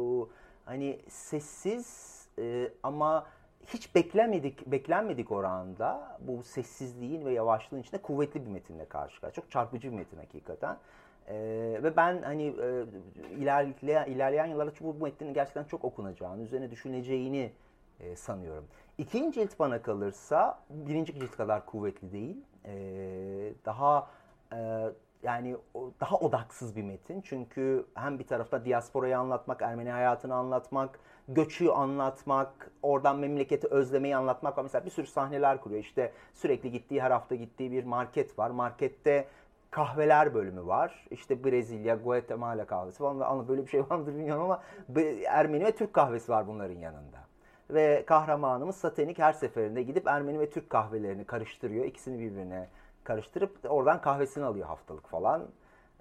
Speaker 2: hani sessiz e, ama hiç beklemedik beklenmedik oranda bu sessizliğin ve yavaşlığın içinde kuvvetli bir metinle karşı karşıya. Çok çarpıcı bir metin hakikaten. Ee, ve ben hani e, ilerleyen, ilerleyen yıllarda bu, bu metnin gerçekten çok okunacağını, üzerine düşüneceğini e, sanıyorum. İkinci cilt bana kalırsa birinci cilt kadar kuvvetli değil. E, daha e, yani daha odaksız bir metin. Çünkü hem bir tarafta diasporayı anlatmak, Ermeni hayatını anlatmak, göçü anlatmak, oradan memleketi özlemeyi anlatmak var. Mesela bir sürü sahneler kuruyor. İşte sürekli gittiği, her hafta gittiği bir market var. Markette kahveler bölümü var. İşte Brezilya, Guatemala kahvesi falan. Ama böyle bir şey var mıdır bilmiyorum ama Ermeni ve Türk kahvesi var bunların yanında. Ve kahramanımız Satenik her seferinde gidip Ermeni ve Türk kahvelerini karıştırıyor. İkisini birbirine karıştırıp oradan kahvesini alıyor haftalık falan.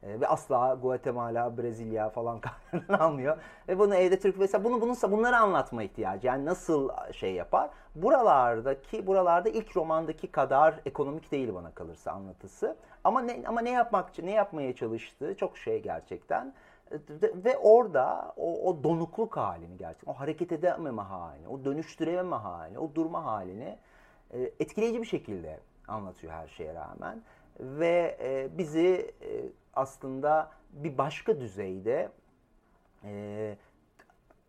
Speaker 2: E, ve asla Guatemala, Brezilya falan kahveden almıyor. Ve bunu evde Türk mesela bunu bunun bunları anlatma ihtiyacı. Yani nasıl şey yapar? Buralardaki buralarda ilk romandaki kadar ekonomik değil bana kalırsa anlatısı. Ama ne ama ne yapmak ne yapmaya çalıştığı çok şey gerçekten. Ve orada o, o donukluk halini gerçekten, o hareket edememe halini, o dönüştürememe halini, o durma halini e, etkileyici bir şekilde anlatıyor her şeye rağmen. Ve e, bizi e, aslında bir başka düzeyde e,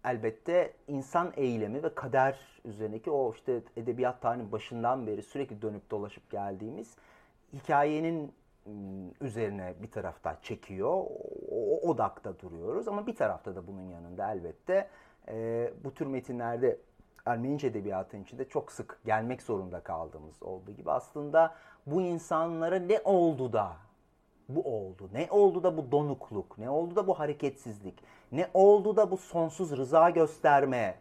Speaker 2: elbette insan eylemi ve kader üzerindeki o işte edebiyat tarihinin başından beri sürekli dönüp dolaşıp geldiğimiz hikayenin üzerine bir tarafta çekiyor. O, odakta duruyoruz ama bir tarafta da bunun yanında elbette e, bu tür metinlerde Ermenice edebiyatın içinde çok sık gelmek zorunda kaldığımız olduğu gibi aslında bu insanlara ne oldu da bu oldu? Ne oldu da bu donukluk? Ne oldu da bu hareketsizlik? Ne oldu da bu sonsuz rıza gösterme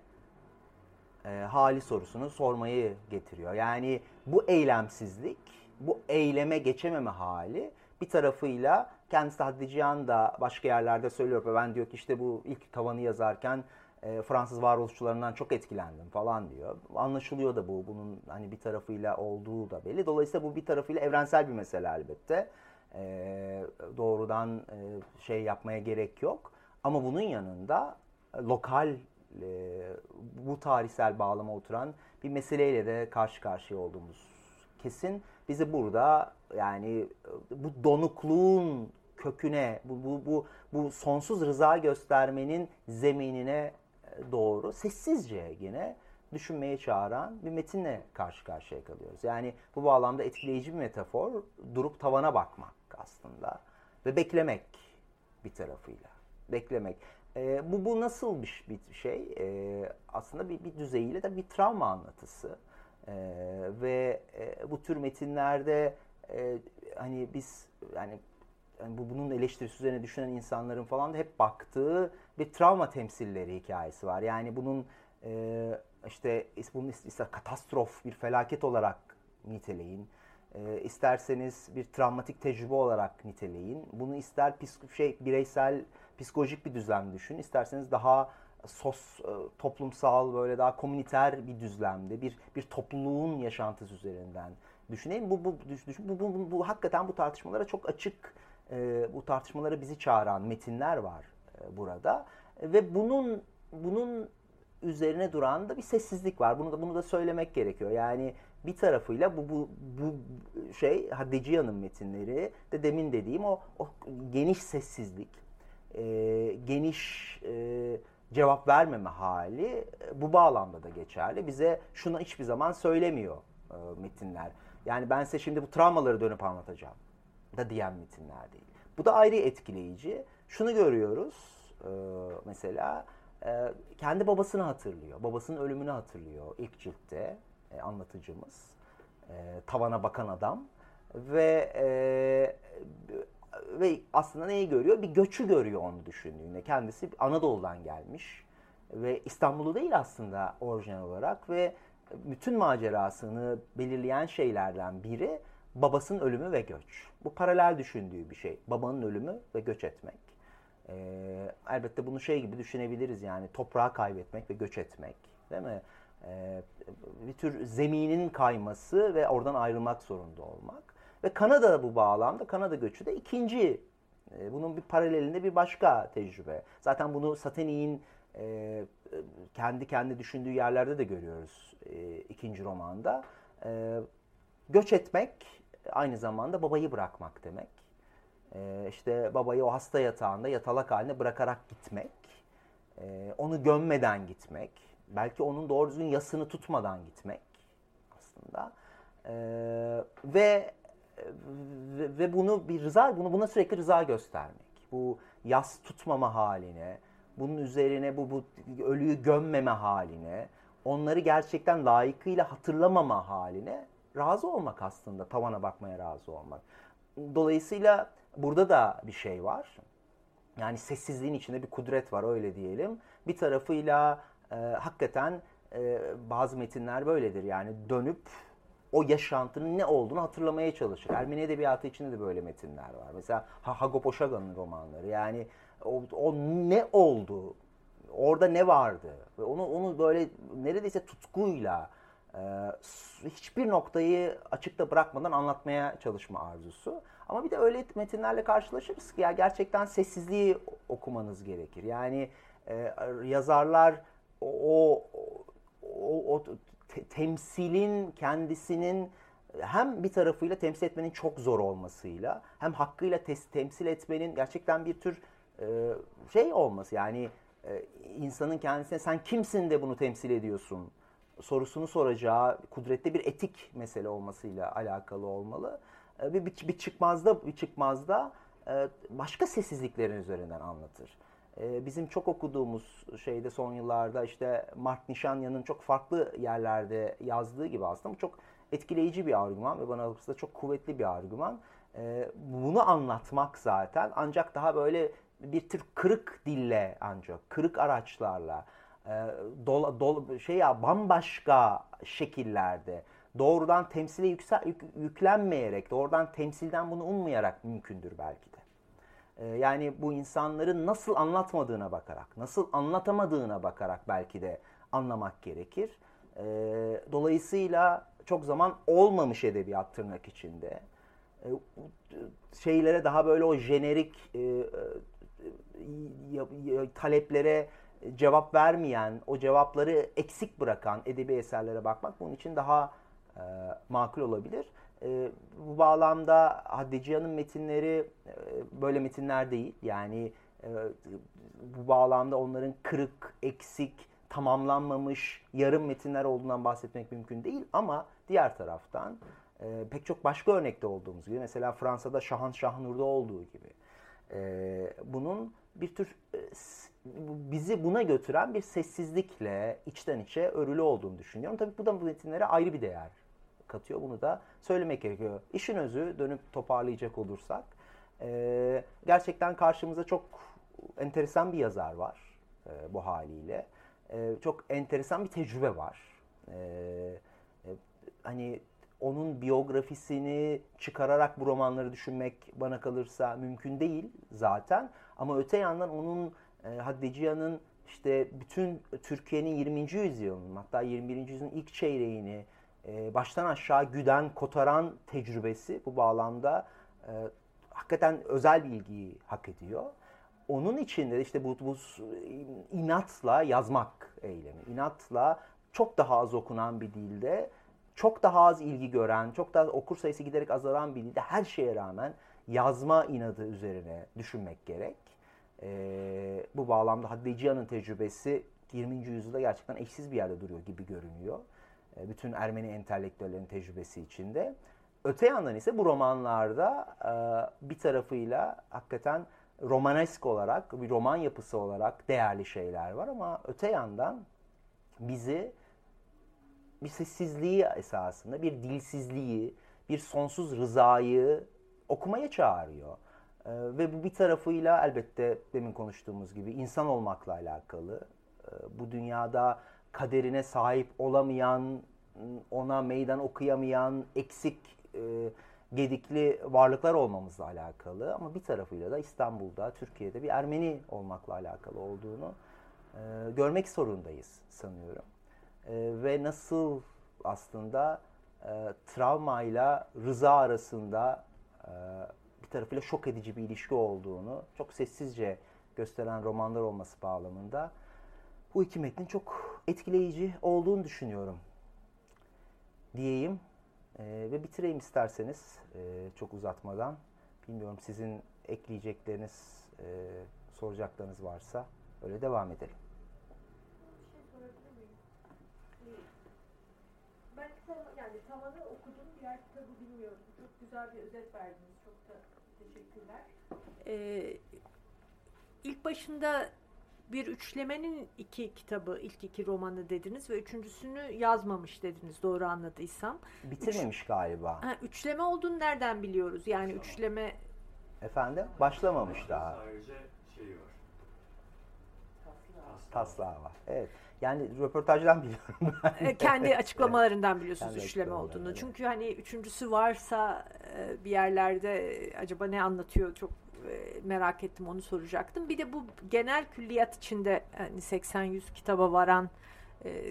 Speaker 2: e, hali sorusunu sormayı getiriyor. Yani bu eylemsizlik, bu eyleme geçememe hali bir tarafıyla kendisi Haddiciyan da başka yerlerde söylüyor. Ben diyor ki işte bu ilk tavanı yazarken e, Fransız varoluşçularından çok etkilendim falan diyor. Anlaşılıyor da bu. Bunun hani bir tarafıyla olduğu da belli. Dolayısıyla bu bir tarafıyla evrensel bir mesele elbette. E, doğrudan e, şey yapmaya gerek yok. Ama bunun yanında e, lokal e, bu tarihsel bağlama oturan bir meseleyle de karşı karşıya olduğumuz kesin. Bizi burada yani bu donukluğun köküne, bu, bu, bu, bu sonsuz rıza göstermenin zeminine doğru sessizce yine düşünmeye çağıran bir metinle karşı karşıya kalıyoruz. Yani bu bağlamda etkileyici bir metafor durup tavana bakmak aslında ve beklemek bir tarafıyla. Beklemek. E, bu, bu nasıl bir, bir şey? E, aslında bir, bir düzeyiyle de bir travma anlatısı. E, ve e, bu tür metinlerde e, hani biz yani yani bu bunun eleştirisi üzerine düşünen insanların falan da hep baktığı bir travma temsilleri hikayesi var. Yani bunun e, işte bunun ister katastrof, bir felaket olarak niteleyin. E, isterseniz bir travmatik tecrübe olarak niteleyin. Bunu ister psik şey bireysel psikolojik bir düzlem düşün. İsterseniz daha sos e, toplumsal böyle daha komüniter bir düzlemde bir bir topluluğun yaşantısı üzerinden düşünelim. Bu bu düşün, bu, bu, bu, bu hakikaten bu tartışmalara çok açık e, bu tartışmalara bizi çağıran metinler var burada ve bunun bunun üzerine duran da bir sessizlik var. Bunu da bunu da söylemek gerekiyor. Yani bir tarafıyla bu bu bu şey Haddiciyan'ın metinleri de demin dediğim o, o geniş sessizlik, e, geniş e, cevap vermeme hali e, bu bağlamda da geçerli. Bize şunu hiçbir zaman söylemiyor e, metinler. Yani ben size şimdi bu travmaları dönüp anlatacağım da diyen metinler değil. Bu da ayrı etkileyici. Şunu görüyoruz e, mesela e, kendi babasını hatırlıyor. Babasının ölümünü hatırlıyor ilk ciltte e, anlatıcımız. E, tavana bakan adam ve e, ve aslında neyi görüyor? Bir göçü görüyor onu düşündüğünde. Kendisi Anadolu'dan gelmiş ve İstanbul'u değil aslında orijinal olarak ve bütün macerasını belirleyen şeylerden biri babasının ölümü ve göç. Bu paralel düşündüğü bir şey. Babanın ölümü ve göç etmek. Ee, elbette bunu şey gibi düşünebiliriz yani toprağı kaybetmek ve göç etmek. Değil mi? Ee, bir tür zeminin kayması ve oradan ayrılmak zorunda olmak. Ve Kanada bu bağlamda, Kanada göçü de ikinci E, bunun bir paralelinde bir başka tecrübe. Zaten bunu Satanik'in e, kendi kendi düşündüğü yerlerde de görüyoruz e, ikinci romanda. E, göç etmek aynı zamanda babayı bırakmak demek. E, işte babayı o hasta yatağında yatalak haline bırakarak gitmek. E, onu gömmeden gitmek. Belki onun doğru düzgün yasını tutmadan gitmek aslında. E, ve ve, ve bunu bir rıza bunu buna sürekli rıza göstermek. Bu yas tutmama haline, bunun üzerine bu, bu ölüyü gömmeme haline, onları gerçekten layıkıyla hatırlamama haline razı olmak aslında. Tavana bakmaya razı olmak. Dolayısıyla burada da bir şey var. Yani sessizliğin içinde bir kudret var öyle diyelim. Bir tarafıyla e, hakikaten e, bazı metinler böyledir. Yani dönüp o yaşantının ne olduğunu hatırlamaya çalışır. Ermeni edebiyatı içinde de böyle metinler var. Mesela Hagop Oşaga'nın romanları. Yani o, o ne oldu? Orada ne vardı? Ve onu onu böyle neredeyse tutkuyla e, hiçbir noktayı açıkta bırakmadan anlatmaya çalışma arzusu. Ama bir de öyle metinlerle karşılaşırız ki ya gerçekten sessizliği okumanız gerekir. Yani e, yazarlar o, o, o, o te- temsilin kendisinin hem bir tarafıyla temsil etmenin çok zor olmasıyla hem hakkıyla tes- temsil etmenin gerçekten bir tür e, şey olması yani e, insanın kendisine sen kimsin de bunu temsil ediyorsun sorusunu soracağı kudretli bir etik mesele olmasıyla alakalı olmalı. E, bir, bir, bir çıkmazda bir çıkmazda e, başka sessizliklerin üzerinden anlatır. E, bizim çok okuduğumuz şeyde son yıllarda işte Mark Nishanya'nın çok farklı yerlerde yazdığı gibi aslında bu çok etkileyici bir argüman ve bana kalırsa çok kuvvetli bir argüman. Bunu anlatmak zaten ancak daha böyle bir tür kırık dille ancak kırık araçlarla e, dol, dol, şey ya bambaşka şekillerde doğrudan temsile yüksel, yük, yüklenmeyerek doğrudan temsilden bunu ummayarak mümkündür belki de. Ee, yani bu insanların nasıl anlatmadığına bakarak, nasıl anlatamadığına bakarak belki de anlamak gerekir. Ee, dolayısıyla çok zaman olmamış edebiyat tırnak içinde. Ee, şeylere daha böyle o jenerik e, e, taleplere cevap vermeyen, o cevapları eksik bırakan edebi eserlere bakmak bunun için daha e, makul olabilir. E, bu bağlamda Haddiciyan'ın metinleri e, böyle metinler değil. Yani e, bu bağlamda onların kırık, eksik, tamamlanmamış, yarım metinler olduğundan bahsetmek mümkün değil. Ama diğer taraftan e, pek çok başka örnekte olduğumuz gibi, mesela Fransa'da Şahan Şahnur'da olduğu gibi, e, bunun bir tür e, bizi buna götüren bir sessizlikle içten içe örülü olduğunu düşünüyorum. Tabii bu da bu metinlere ayrı bir değer katıyor. Bunu da söylemek gerekiyor. İşin özü dönüp toparlayacak olursak e, gerçekten karşımıza çok enteresan bir yazar var e, bu haliyle. E, çok enteresan bir tecrübe var. Hani onun biyografisini çıkararak bu romanları düşünmek bana kalırsa mümkün değil zaten. Ama öte yandan onun e, Haddiciyan'ın işte bütün Türkiye'nin 20. yüzyılının hatta 21. yüzyılın ilk çeyreğini e, baştan aşağı güden, kotaran tecrübesi bu bağlamda e, hakikaten özel bir ilgiyi hak ediyor. Onun içinde de işte bu, bu inatla yazmak eylemi, inatla çok daha az okunan bir dilde, çok daha az ilgi gören, çok daha okur sayısı giderek azalan bir dilde her şeye rağmen yazma inadı üzerine düşünmek gerek. Ee, bu bağlamda Haddiciyan'ın tecrübesi 20. yüzyılda gerçekten eşsiz bir yerde duruyor gibi görünüyor. E, bütün Ermeni entelektüellerin tecrübesi içinde. Öte yandan ise bu romanlarda e, bir tarafıyla hakikaten romanesk olarak, bir roman yapısı olarak değerli şeyler var ama öte yandan bizi bir sessizliği esasında, bir dilsizliği, bir sonsuz rızayı okumaya çağırıyor. Ee, ve bu bir tarafıyla elbette demin konuştuğumuz gibi insan olmakla alakalı. Ee, bu dünyada kaderine sahip olamayan, ona meydan okuyamayan, eksik, e, gedikli varlıklar olmamızla alakalı. Ama bir tarafıyla da İstanbul'da, Türkiye'de bir Ermeni olmakla alakalı olduğunu e, görmek zorundayız sanıyorum. E, ve nasıl aslında travmayla rıza arasında tarafıyla şok edici bir ilişki olduğunu çok sessizce gösteren romanlar olması bağlamında bu iki metnin çok etkileyici olduğunu düşünüyorum diyeyim e, ve bitireyim isterseniz e, çok uzatmadan. Bilmiyorum sizin ekleyecekleriniz, e, soracaklarınız varsa öyle devam edelim.
Speaker 1: Ben kitap, yani tavanı okudum, diğer kitabı bilmiyorum. Çok güzel bir özet verdiniz. Teşekkürler. Ee, ilk başında bir üçlemenin iki kitabı, ilk iki romanı dediniz ve üçüncüsünü yazmamış dediniz doğru anladıysam.
Speaker 2: Bitirmemiş Üç, galiba.
Speaker 1: Ha, üçleme olduğunu nereden biliyoruz? Yani tamam. üçleme...
Speaker 2: Efendim? Başlamamış daha. Ayrıca şey var. Taslağı var. Evet. Yani röportajdan biliyorum.
Speaker 1: E, kendi açıklamalarından biliyorsunuz Kendi üçleme olduğunu. Evet. Çünkü hani üçüncüsü varsa e, bir yerlerde acaba ne anlatıyor çok e, merak ettim onu soracaktım. Bir de bu genel külliyat içinde hani 80-100 kitaba varan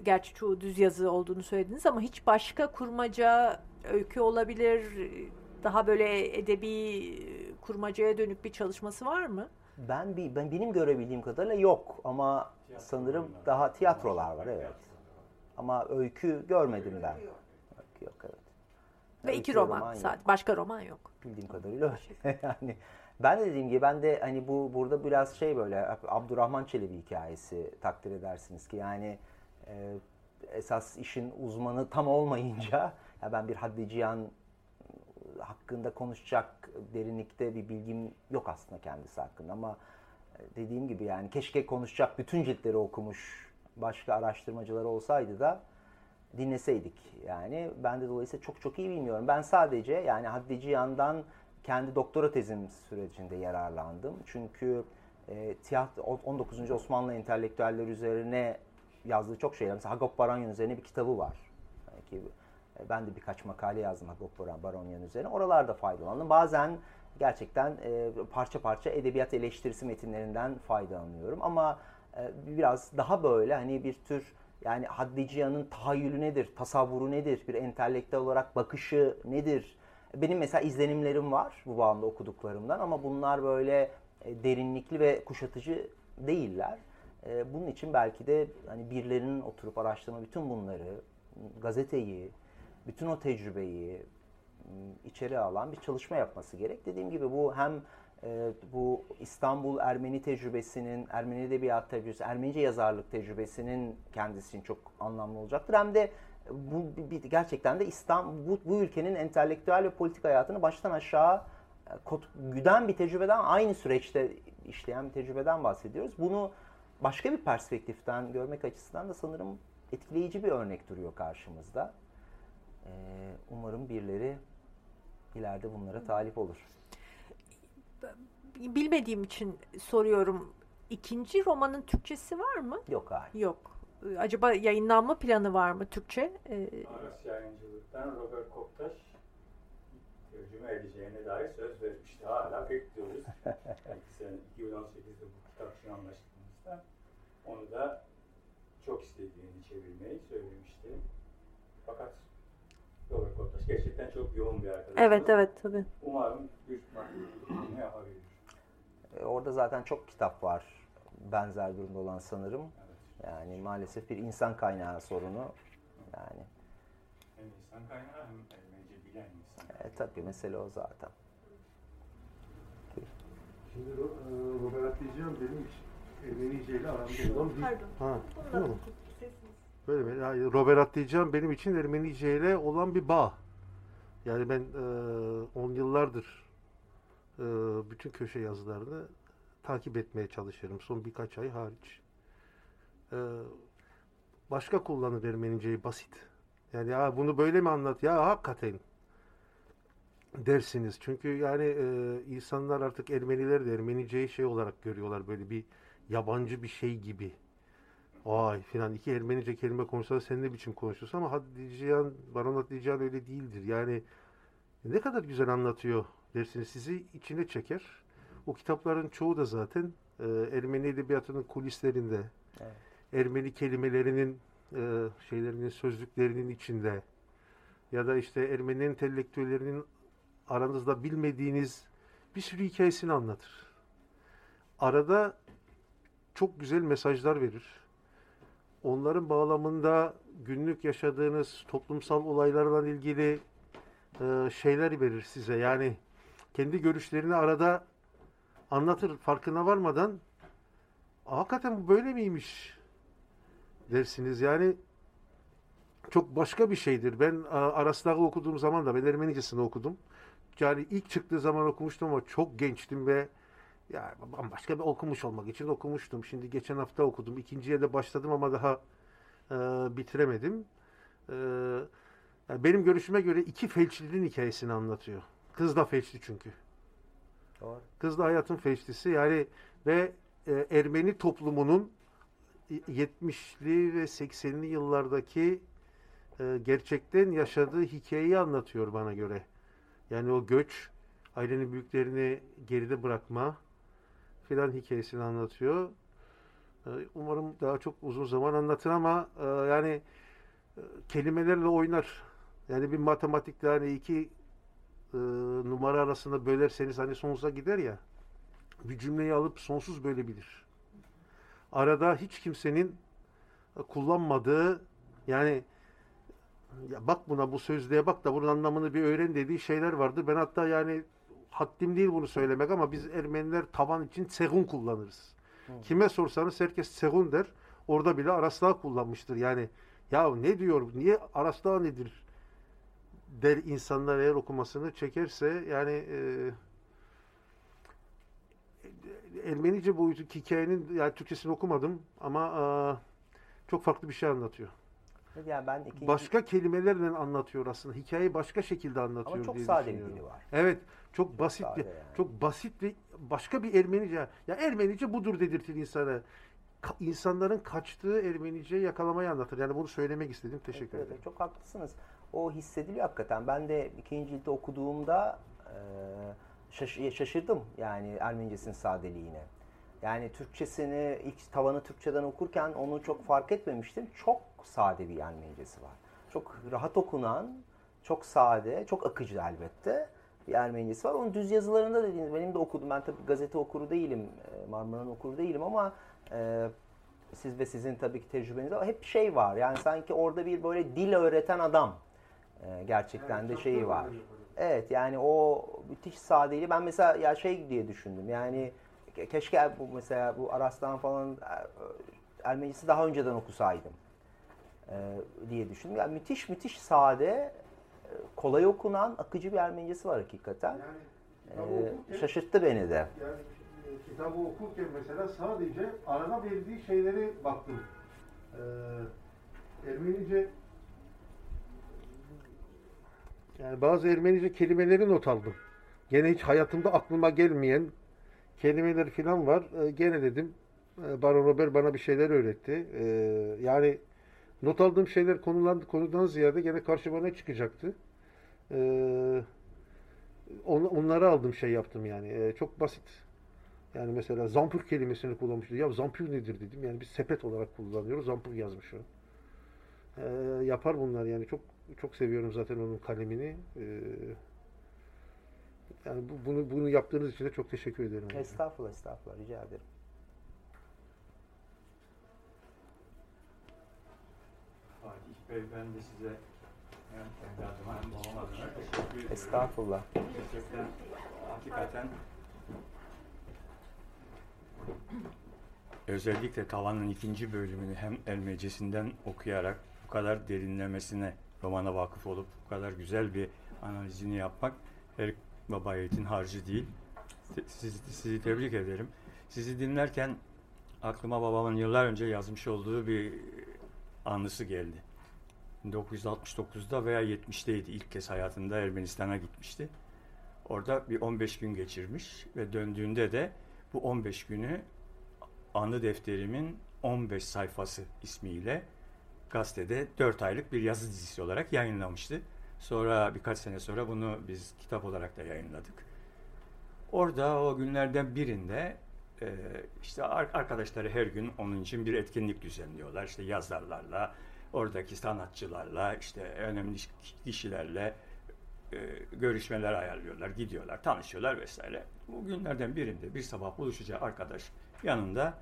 Speaker 1: gerçi çoğu düz yazı olduğunu söylediniz ama hiç başka kurmaca öykü olabilir daha böyle edebi kurmacaya dönük bir çalışması var mı?
Speaker 2: Ben bir ben benim görebildiğim kadarıyla yok ama Tiyatro sanırım oyunlar. daha tiyatrolar var evet. Ama öykü görmedim ben. Öykü yok evet.
Speaker 1: Ve öykü iki roman, roman sadece. Başka roman yok.
Speaker 2: Bildiğim kadarıyla öyle. yani ben de dediğim gibi ben de hani bu burada biraz şey böyle Abdurrahman Çelebi hikayesi takdir edersiniz ki yani e, esas işin uzmanı tam olmayınca ya ben bir haddiciyan hakkında konuşacak derinlikte bir bilgim yok aslında kendisi hakkında ama dediğim gibi yani keşke konuşacak bütün ciltleri okumuş başka araştırmacılar olsaydı da dinleseydik. Yani ben de dolayısıyla çok çok iyi bilmiyorum. Ben sadece yani Haddici yandan kendi doktora tezim sürecinde yararlandım. Çünkü e, tiyatro 19. Osmanlı entelektüeller üzerine yazdığı çok şeyler. Mesela Hagop Baranyan üzerine bir kitabı var. Belki e, ben de birkaç makale yazdım Hagop Baronyan üzerine. Oralarda faydalandım. Bazen gerçekten e, parça parça edebiyat eleştirisi metinlerinden faydalanıyorum. Ama e, biraz daha böyle hani bir tür yani Haddiciyan'ın tahayyülü nedir, tasavvuru nedir, bir entelektüel olarak bakışı nedir? Benim mesela izlenimlerim var bu bağlamda okuduklarımdan ama bunlar böyle e, derinlikli ve kuşatıcı değiller. E, bunun için belki de hani birilerinin oturup araştırma bütün bunları, gazeteyi, bütün o tecrübeyi içeri alan bir çalışma yapması gerek. Dediğim gibi bu hem e, bu İstanbul Ermeni tecrübesinin, Ermeni edebiyat tecrübesi, Ermenice yazarlık tecrübesinin kendisi için çok anlamlı olacaktır. Hem de bu bir, gerçekten de İstanbul, bu, bu ülkenin entelektüel ve politik hayatını baştan aşağı e, kot, güden bir tecrübeden, aynı süreçte işleyen bir tecrübeden bahsediyoruz. Bunu başka bir perspektiften görmek açısından da sanırım etkileyici bir örnek duruyor karşımızda. Ee, umarım birileri ileride bunlara talip olur.
Speaker 1: Bilmediğim için soruyorum. İkinci romanın Türkçesi var mı?
Speaker 2: Yok hayır.
Speaker 1: Yok. Acaba yayınlanma planı var mı Türkçe?
Speaker 3: Ee, Aras Yayıncılık'tan Robert Koptaş tercüme edeceğine dair söz vermişti. Hala bekliyoruz. Sen 2018'de bu kitap için anlaştığımızda onu da çok istediğini çevirmeyi söylemişti. Fakat Robert Kottaş gerçekten çok yoğun bir arkadaş.
Speaker 1: Evet evet tabii.
Speaker 3: Umarım büyük ne yapabilir.
Speaker 2: E, orada zaten çok kitap var benzer durumda olan sanırım. Evet. Yani maalesef bir insan kaynağı sorunu. Yani
Speaker 3: hem insan kaynağı hem Ermenice bilen insan.
Speaker 2: E, tabii mesele o zaten.
Speaker 4: Şimdi e, Robert Atlayacağım benim Ermenice ile aramda olan bir... Pardon. Ha, tamam. Böyle mi? Yani Robert Atlayacağım benim için Ermenice ile olan bir bağ. Yani ben 10 e, yıllardır e, bütün köşe yazılarını takip etmeye çalışıyorum. Son birkaç ay hariç. E, başka kullanır Ermeniceyi basit. Yani ya bunu böyle mi anlat? Ya hakikaten dersiniz. Çünkü yani e, insanlar artık Ermeniler de Ermeniceyi şey olarak görüyorlar böyle bir yabancı bir şey gibi. Ay filan iki Ermenice kelime konuşsa sen ne biçim konuşuyorsun ama Haticeyan, Baron Haticeyan öyle değildir. Yani ne kadar güzel anlatıyor dersiniz sizi içine çeker. O kitapların çoğu da zaten e, Ermeni edebiyatının kulislerinde. Evet. Ermeni kelimelerinin e, şeylerinin sözlüklerinin içinde ya da işte Ermeni entelektüellerinin aranızda bilmediğiniz bir sürü hikayesini anlatır. Arada çok güzel mesajlar verir. Onların bağlamında günlük yaşadığınız toplumsal olaylarla ilgili e, şeyler verir size. Yani kendi görüşlerini arada anlatır farkına varmadan hakikaten bu böyle miymiş dersiniz. Yani çok başka bir şeydir. Ben Arasnak'ı okuduğum zaman da ben Ermenicesini okudum. Yani ilk çıktığı zaman okumuştum ama çok gençtim ve ya bambaşka bir okumuş olmak için okumuştum. Şimdi geçen hafta okudum. İkinciye de başladım ama daha e, bitiremedim. E, yani benim görüşüme göre iki felçlinin hikayesini anlatıyor. Kız da felçli çünkü. Doğru. Kız da hayatın felçlisi. Yani ve e, Ermeni toplumunun 70'li ve 80'li yıllardaki e, gerçekten yaşadığı hikayeyi anlatıyor bana göre. Yani o göç, ailenin büyüklerini geride bırakma filan hikayesini anlatıyor. E, umarım daha çok uzun zaman anlatır ama e, yani e, kelimelerle oynar. Yani bir matematikte hani iki e, numara arasında bölerseniz hani sonsuza gider ya. Bir cümleyi alıp sonsuz bölebilir. Arada hiç kimsenin kullanmadığı yani ya bak buna bu sözlüğe bak da bunun anlamını bir öğren dediği şeyler vardı. Ben hatta yani haddim değil bunu söylemek ama biz Ermeniler taban için segun kullanırız. Hı. Kime sorsanız herkes segun der. Orada bile araslığa kullanmıştır. Yani ya ne diyor, niye araslığa nedir der insanlar eğer okumasını çekerse yani e, Ermenice boyutu hikayenin yani Türkçesini okumadım ama e, çok farklı bir şey anlatıyor.
Speaker 2: Yani ben ikinci...
Speaker 4: Başka kelimelerle anlatıyor aslında. Hikayeyi başka şekilde anlatıyor
Speaker 2: Ama çok
Speaker 4: diye
Speaker 2: sade bir dili var.
Speaker 4: Evet. Çok, basit bir, yani. çok basit ve başka bir Ermenice. Ya Ermenice budur dedirtir insana. Ka insanların kaçtığı Ermenice yakalamayı anlatır. Yani bunu söylemek istedim. Teşekkür evet, ederim. Evet,
Speaker 2: çok haklısınız. O hissediliyor hakikaten. Ben de ikinci cilde okuduğumda e, şaşırdım yani Ermenicesinin sadeliğine. Yani Türkçesini ilk tavanı Türkçeden okurken onu çok fark etmemiştim. Çok sade bir Ermenicesi var. Çok rahat okunan, çok sade, çok akıcı elbette bir Ermenicesi var. Onun düz yazılarında dediğiniz benim de okudum. Ben tabii gazete okuru değilim, e, Marmara'nın okuru değilim ama e, siz ve sizin tabii ki tecrübeniz var. Hep şey var yani sanki orada bir böyle dil öğreten adam e, gerçekten yani de şeyi var. Evet yani o müthiş sadeliği ben mesela ya şey diye düşündüm yani keşke bu mesela bu Araslan falan e, Ermenicisi daha önceden okusaydım e, diye düşündüm. Yani müthiş müthiş sade, kolay okunan, akıcı bir Ermenicesi var hakikaten. Yani, e, okurken, şaşırttı beni de. Yani
Speaker 4: e, kitabı okurken mesela sadece arada verdiği şeyleri baktım. Ee, Ermenice yani bazı Ermenice kelimeleri not aldım. Gene hiç hayatımda aklıma gelmeyen kelimeler falan var. E, gene dedim e, Baron Robert bana bir şeyler öğretti. E, yani not aldığım şeyler konulan, konudan ziyade gene karşıma ne çıkacaktı? E, on, onları aldım şey yaptım yani. E, çok basit. Yani mesela zampur kelimesini kullanmıştı. Ya zampur nedir dedim. Yani biz sepet olarak kullanıyoruz. Zampur yazmış o. E, yapar bunlar yani. Çok çok seviyorum zaten onun kalemini. E, yani bu, bunu bunu yaptığınız için de çok teşekkür ederim.
Speaker 2: Estağfurullah, estağfurullah. Rica ederim.
Speaker 3: Bey, ben de size hem kendi adıma hem babam adına teşekkür ediyorum.
Speaker 2: Estağfurullah.
Speaker 3: Gerçekten, hakikaten özellikle Tavan'ın ikinci bölümünü hem Elmecesinden okuyarak bu kadar derinlemesine romana vakıf olup bu kadar güzel bir analizini yapmak her baba yiğitin harcı değil. Sizi, sizi tebrik ederim. Sizi dinlerken aklıma babamın yıllar önce yazmış olduğu bir anısı geldi. 1969'da veya 70'teydi ilk kez hayatında Ermenistan'a gitmişti. Orada bir 15 gün geçirmiş ve döndüğünde de bu 15 günü anı defterimin 15 sayfası ismiyle gazetede 4 aylık bir yazı dizisi olarak yayınlamıştı. Sonra birkaç sene sonra bunu biz kitap olarak da yayınladık. Orada o günlerden birinde e, işte arkadaşları her gün onun için bir etkinlik düzenliyorlar. İşte yazarlarla, oradaki sanatçılarla, işte önemli kişilerle e, görüşmeler ayarlıyorlar, gidiyorlar, tanışıyorlar vesaire. Bu günlerden birinde bir sabah buluşacağı arkadaş yanında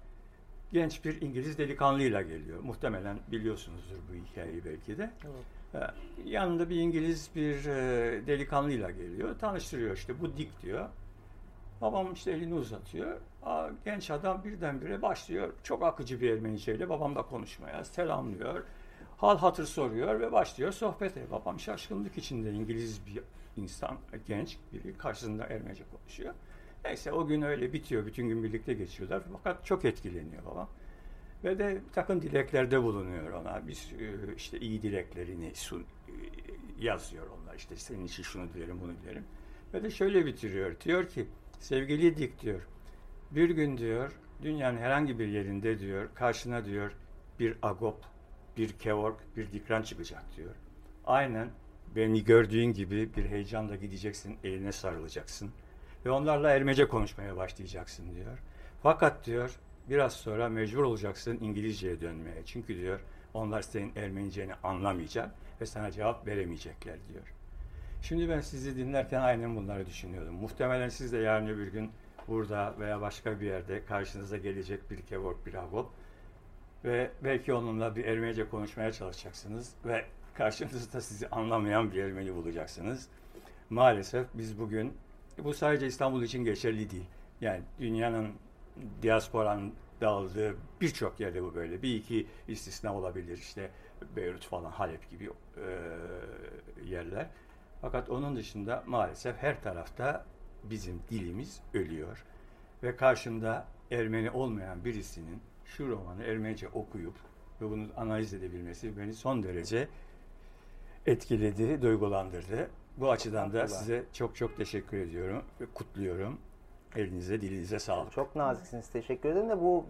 Speaker 3: genç bir İngiliz delikanlıyla geliyor. Muhtemelen biliyorsunuzdur bu hikayeyi belki de. Evet. Yanında bir İngiliz bir e, delikanlıyla geliyor. Tanıştırıyor işte bu dik diyor. Babam işte elini uzatıyor. Aa, genç adam birdenbire başlıyor. Çok akıcı bir Ermeniceyle babamla konuşmaya. Selamlıyor. Hal hatır soruyor ve başlıyor sohbete. Babam şaşkınlık içinde İngiliz bir insan, genç biri karşısında Ermenice konuşuyor. Neyse o gün öyle bitiyor. Bütün gün birlikte geçiyorlar. Fakat çok etkileniyor babam. Ve de bir takım dileklerde bulunuyor ona. Biz e, işte iyi dileklerini sun, e, yazıyor onlar. İşte senin için şunu dilerim, bunu dilerim. Ve de şöyle bitiriyor. Diyor ki sevgili Dik diyor. Bir gün diyor dünyanın herhangi bir yerinde diyor karşına diyor bir agop, bir kevork, bir dikran çıkacak diyor. Aynen beni gördüğün gibi bir heyecanla gideceksin, eline sarılacaksın ve onlarla Ermece konuşmaya başlayacaksın diyor. Fakat diyor biraz sonra mecbur olacaksın İngilizceye dönmeye. Çünkü diyor onlar senin Ermeniceni anlamayacak ve sana cevap veremeyecekler diyor. Şimdi ben sizi dinlerken aynen bunları düşünüyordum. Muhtemelen siz de yarın öbür gün burada veya başka bir yerde karşınıza gelecek bir kevork, bir agop ve belki onunla bir Ermenice konuşmaya çalışacaksınız ve karşınızda sizi anlamayan bir Ermeni bulacaksınız. Maalesef biz bugün bu sadece İstanbul için geçerli değil. Yani dünyanın diasporanın dağıldığı birçok yerde bu böyle. Bir iki istisna olabilir işte Beyrut falan, Halep gibi e, yerler. Fakat onun dışında maalesef her tarafta bizim dilimiz ölüyor. Ve karşında Ermeni olmayan birisinin şu romanı Ermenice okuyup ve bunu analiz edebilmesi beni son derece etkiledi, duygulandırdı. Bu açıdan da size çok çok teşekkür ediyorum ve kutluyorum. Elinize, dilinize sağlık.
Speaker 2: Çok naziksiniz. Teşekkür ederim de bu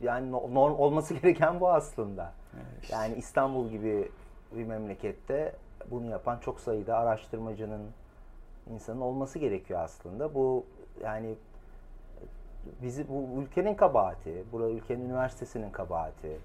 Speaker 2: yani norm olması gereken bu aslında. Evet. Yani İstanbul gibi bir memlekette bunu yapan çok sayıda araştırmacının insanın olması gerekiyor aslında. Bu yani bizi bu ülkenin kabahati, bu ülkenin üniversitesinin kabahati.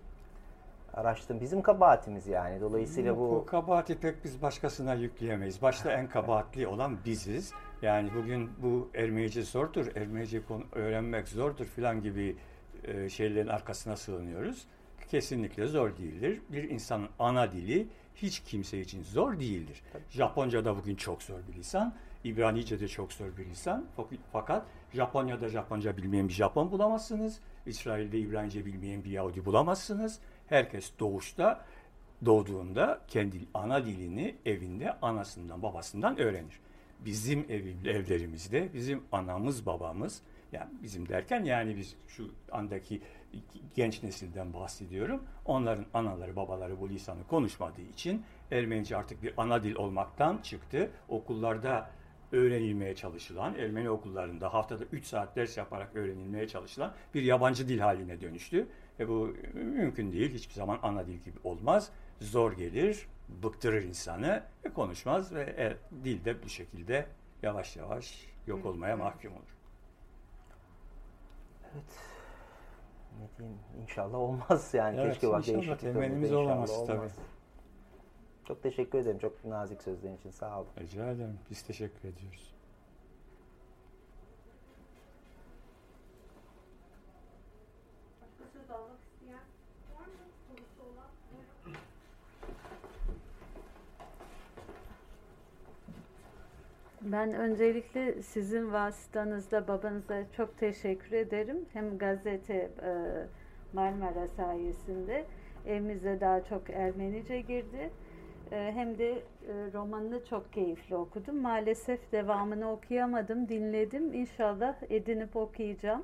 Speaker 2: Araştırdım. Bizim kabahatimiz yani. Dolayısıyla bu... Bu
Speaker 3: kabahati pek biz başkasına yükleyemeyiz. Başta en kabahatli olan biziz. Yani bugün bu Ermenice zordur, Ermenice öğrenmek zordur filan gibi e, şeylerin arkasına sığınıyoruz. Kesinlikle zor değildir. Bir insanın ana dili hiç kimse için zor değildir. Tabii. Japonca da bugün çok zor bir lisan. İbranice de çok zor bir lisan. Fakat Japonya'da Japonca bilmeyen bir Japon bulamazsınız. İsrail'de İbranice bilmeyen bir Yahudi bulamazsınız. Herkes doğuşta doğduğunda kendi ana dilini evinde anasından babasından öğrenir. Bizim ev, evlerimizde bizim anamız babamız yani bizim derken yani biz şu andaki genç nesilden bahsediyorum. Onların anaları babaları bu lisanı konuşmadığı için Ermenice artık bir ana dil olmaktan çıktı. Okullarda öğrenilmeye çalışılan, Ermeni okullarında haftada 3 saat ders yaparak öğrenilmeye çalışılan bir yabancı dil haline dönüştü. Ve bu mümkün değil. Hiçbir zaman ana dil gibi olmaz. Zor gelir, bıktırır insanı ve konuşmaz ve e, dil de bu şekilde yavaş yavaş yok olmaya mahkum olur.
Speaker 2: Evet. Ne diyeyim? İnşallah olmaz yani.
Speaker 3: Evet,
Speaker 2: Keşke bak değişiklik
Speaker 3: temelimiz olamaz olmaz. tabii.
Speaker 2: Çok teşekkür ederim. Çok nazik sözlerin için. Sağ olun.
Speaker 3: Rica ederim. Biz teşekkür ediyoruz.
Speaker 5: Ben öncelikle sizin vasıtanızda babanıza çok teşekkür ederim. Hem gazete e, Marmara sayesinde evimize daha çok Ermenice girdi. E, hem de e, romanını çok keyifli okudum. Maalesef devamını okuyamadım, dinledim. İnşallah edinip okuyacağım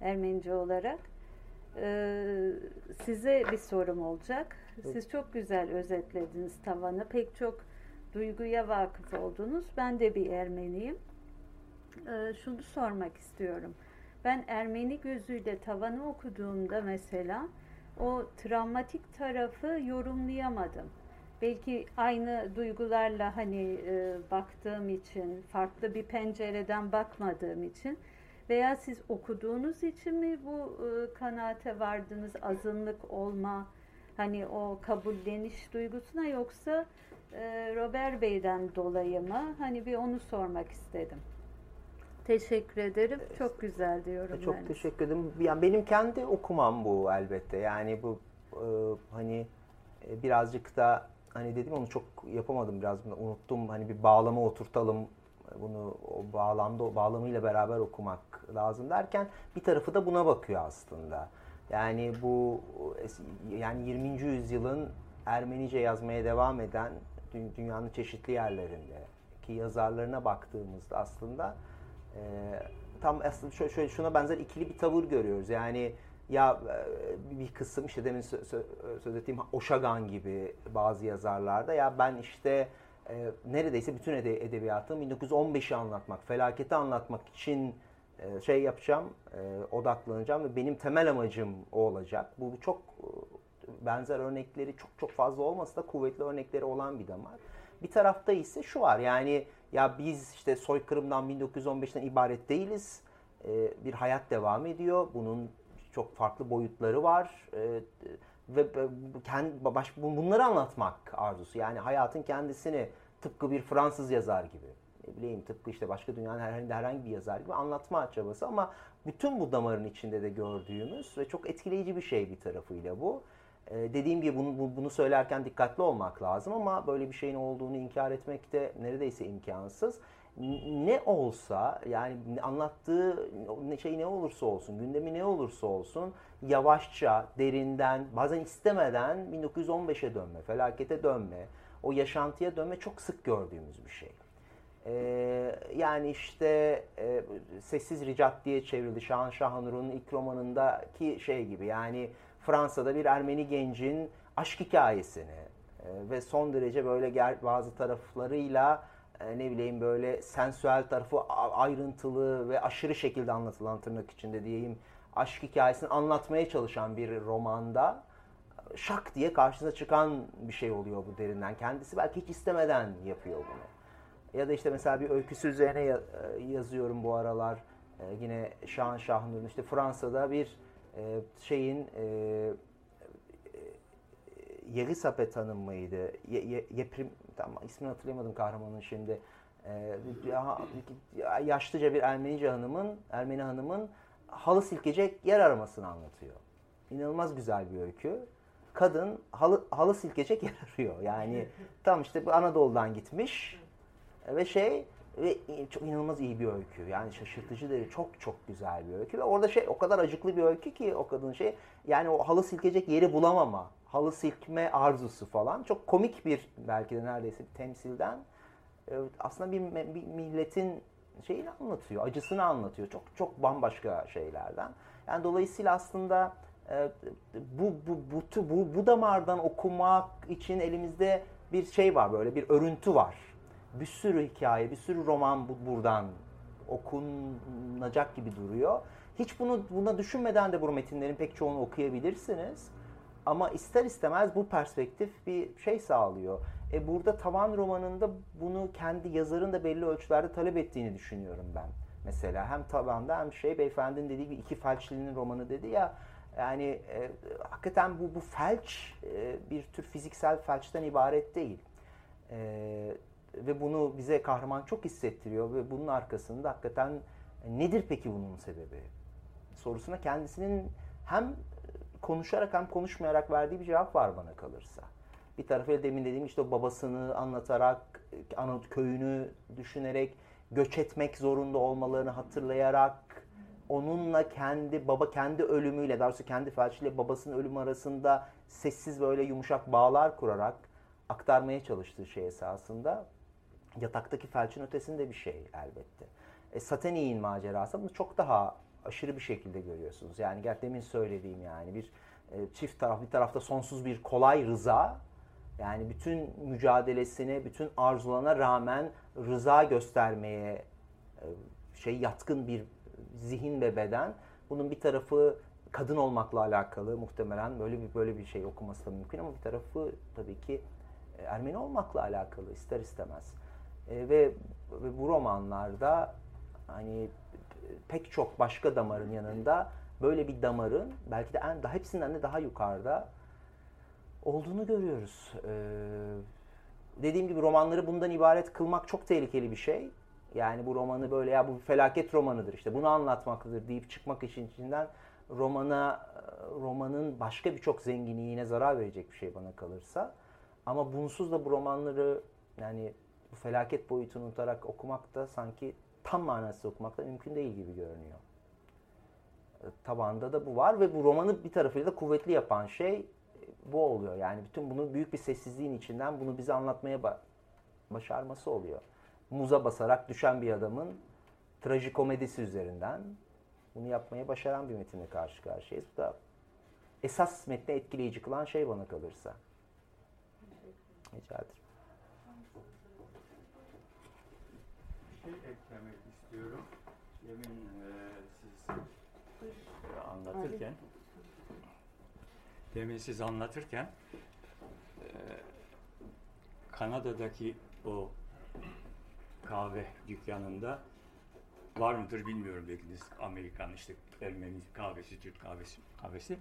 Speaker 5: Ermenice olarak. Size bir sorum olacak. Siz çok güzel özetlediniz tavanı. Pek çok duyguya vakıf oldunuz. Ben de bir Ermeniyim. Şunu sormak istiyorum. Ben Ermeni gözüyle tavanı okuduğumda mesela o travmatik tarafı yorumlayamadım. Belki aynı duygularla hani e, baktığım için, farklı bir pencereden bakmadığım için veya siz okuduğunuz için mi bu e, kanaate vardınız, azınlık olma, hani o kabulleniş duygusuna yoksa e, Robert Bey'den dolayı mı? Hani bir onu sormak istedim. Teşekkür ederim. Çok güzel diyorum
Speaker 2: Çok
Speaker 5: ben.
Speaker 2: teşekkür ederim. Yani benim kendi okumam bu elbette. Yani bu e, hani e, birazcık da hani dedim onu çok yapamadım biraz unuttum. Hani bir bağlama oturtalım bunu o bağlamda o bağlamıyla beraber okumak lazım derken bir tarafı da buna bakıyor aslında. Yani bu yani 20. yüzyılın Ermenice yazmaya devam eden dünyanın çeşitli yerlerinde ki yazarlarına baktığımızda aslında e, tam aslında şöyle şuna benzer ikili bir tavır görüyoruz. Yani ya e, bir kısım işte demin söz ettiğim Oşagan gibi bazı yazarlarda ya ben işte e, neredeyse bütün ede, edebiyatın 1915'i anlatmak, felaketi anlatmak için e, şey yapacağım, odaklanacağım ve benim temel amacım o olacak. Bu çok benzer örnekleri çok çok fazla olmasa da kuvvetli örnekleri olan bir damar. Bir tarafta ise şu var yani ya biz işte soykırımdan 1915'ten ibaret değiliz. Bir hayat devam ediyor. Bunun çok farklı boyutları var. E, ve kendi baş, bunları anlatmak arzusu. Yani hayatın kendisini tıpkı bir Fransız yazar gibi ne bileyim tıpkı işte başka dünyanın herhangi, herhangi bir yazar gibi anlatma çabası ama bütün bu damarın içinde de gördüğümüz ve çok etkileyici bir şey bir tarafıyla bu. Ee, dediğim gibi bunu, bunu söylerken dikkatli olmak lazım ama böyle bir şeyin olduğunu inkar etmek de neredeyse imkansız. Ne olsa yani anlattığı şey ne olursa olsun, gündemi ne olursa olsun yavaşça, derinden, bazen istemeden 1915'e dönme, felakete dönme, o yaşantıya dönme çok sık gördüğümüz bir şey. Ee, yani işte e, Sessiz Ricat diye çevrildi Şahan Şahanur'un ilk romanındaki şey gibi yani Fransa'da bir Ermeni gencin aşk hikayesini e, ve son derece böyle bazı taraflarıyla e, ne bileyim böyle sensüel tarafı ayrıntılı ve aşırı şekilde anlatılan tırnak içinde diyeyim aşk hikayesini anlatmaya çalışan bir romanda şak diye karşınıza çıkan bir şey oluyor bu derinden. Kendisi belki hiç istemeden yapıyor bunu. Ya da işte mesela bir öyküsü üzerine e, yazıyorum bu aralar. Yine Şahan Şahnur'un işte Fransa'da bir e, şeyin e, Yelisapet Hanım mıydı? Ye, ye, Yeprim, tamam ismini hatırlayamadım kahramanın şimdi. Ee, yaşlıca bir Ermenice hanımın, Ermeni hanımın halı silkecek yer aramasını anlatıyor. İnanılmaz güzel bir öykü kadın halı, halı silkecek yer arıyor. Yani tam işte bu Anadolu'dan gitmiş ve şey ve çok inanılmaz iyi bir öykü. Yani şaşırtıcı değil, çok çok güzel bir öykü ve orada şey o kadar acıklı bir öykü ki o kadın şey yani o halı silkecek yeri bulamama, halı silkme arzusu falan çok komik bir belki de neredeyse bir temsilden e, aslında bir, bir milletin şeyini anlatıyor, acısını anlatıyor. Çok çok bambaşka şeylerden. Yani dolayısıyla aslında ee, bu, bu, bu, bu, bu damardan okumak için elimizde bir şey var böyle bir örüntü var. Bir sürü hikaye, bir sürü roman bu, buradan okunacak gibi duruyor. Hiç bunu buna düşünmeden de bu metinlerin pek çoğunu okuyabilirsiniz. Ama ister istemez bu perspektif bir şey sağlıyor. E burada Tavan romanında bunu kendi yazarın da belli ölçülerde talep ettiğini düşünüyorum ben. Mesela hem Tavan'da hem şey beyefendinin dediği gibi iki felçlinin romanı dedi ya yani e, hakikaten bu, bu felç e, bir tür fiziksel felçten ibaret değil. E, ve bunu bize kahraman çok hissettiriyor ve bunun arkasında hakikaten nedir peki bunun sebebi? Sorusuna kendisinin hem konuşarak hem konuşmayarak verdiği bir cevap var bana kalırsa. Bir tarafıyla demin dediğim işte babasını anlatarak, ana köyünü düşünerek, göç etmek zorunda olmalarını hatırlayarak, onunla kendi baba kendi ölümüyle daha doğrusu kendi felçiyle babasının ölümü arasında sessiz böyle yumuşak bağlar kurarak aktarmaya çalıştığı şey esasında yataktaki felçin ötesinde bir şey elbette. E, Satani'nin macerası bunu çok daha aşırı bir şekilde görüyorsunuz. Yani demin söylediğim yani bir e, çift taraf bir tarafta sonsuz bir kolay rıza yani bütün mücadelesine, bütün arzulana rağmen rıza göstermeye e, şey yatkın bir zihin ve beden. Bunun bir tarafı kadın olmakla alakalı muhtemelen böyle bir böyle bir şey okuması da mümkün ama bir tarafı tabii ki e, Ermeni olmakla alakalı ister istemez. E, ve, ve bu romanlarda hani pek çok başka damarın yanında böyle bir damarın belki de en daha hepsinden de daha yukarıda olduğunu görüyoruz. Ee, dediğim gibi romanları bundan ibaret kılmak çok tehlikeli bir şey. Yani bu romanı böyle ya bu felaket romanıdır işte bunu anlatmaktadır deyip çıkmak için içinden romana romanın başka birçok zenginliğine zarar verecek bir şey bana kalırsa. Ama bunsuz da bu romanları yani bu felaket boyutunu unutarak okumak da sanki tam manası okumak da mümkün değil gibi görünüyor. Tabanda da bu var ve bu romanı bir tarafıyla da kuvvetli yapan şey bu oluyor. Yani bütün bunu büyük bir sessizliğin içinden bunu bize anlatmaya başarması oluyor. Muza basarak düşen bir adamın trajikomedisi üzerinden bunu yapmaya başaran bir metinle karşı karşıyayız. Bu da esas metni etkileyici kılan şey bana kalırsa. Rica ederim.
Speaker 3: Bir şey eklemek istiyorum. Yemin e, siz e, anlatırken demin siz anlatırken e, Kanada'daki o kahve dükkanında var mıdır bilmiyorum belki Amerikan işte Ermeni kahvesi, Türk kahvesi, kahvesi.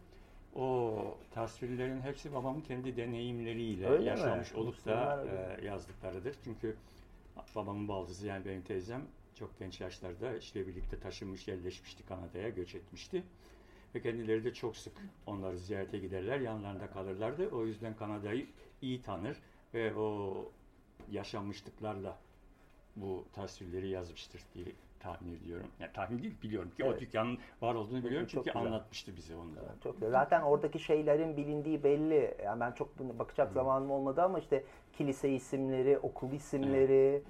Speaker 3: O tasvirlerin hepsi babamın kendi deneyimleriyle
Speaker 2: Öyle
Speaker 3: yaşamış
Speaker 2: mi?
Speaker 3: olup da e, yazdıklarıdır. Çünkü babamın baldızı yani benim teyzem çok genç yaşlarda işte birlikte taşınmış, yerleşmişti Kanada'ya, göç etmişti. Ve kendileri de çok sık onları ziyarete giderler, yanlarında kalırlardı. O yüzden Kanada'yı iyi tanır ve o yaşanmışlıklarla bu tasvirleri yazmıştır diye tahmin ediyorum. Yani tahmin değil biliyorum ki
Speaker 2: Evet.
Speaker 3: o dükkanın var olduğunu biliyorum
Speaker 2: Çok
Speaker 3: çünkü
Speaker 2: güzel.
Speaker 3: anlatmıştı bize onu da.
Speaker 2: Çok güzel. Zaten oradaki şeylerin bilindiği belli. Yani ben çok bakacak zamanım olmadı ama işte kilise isimleri, okul isimleri,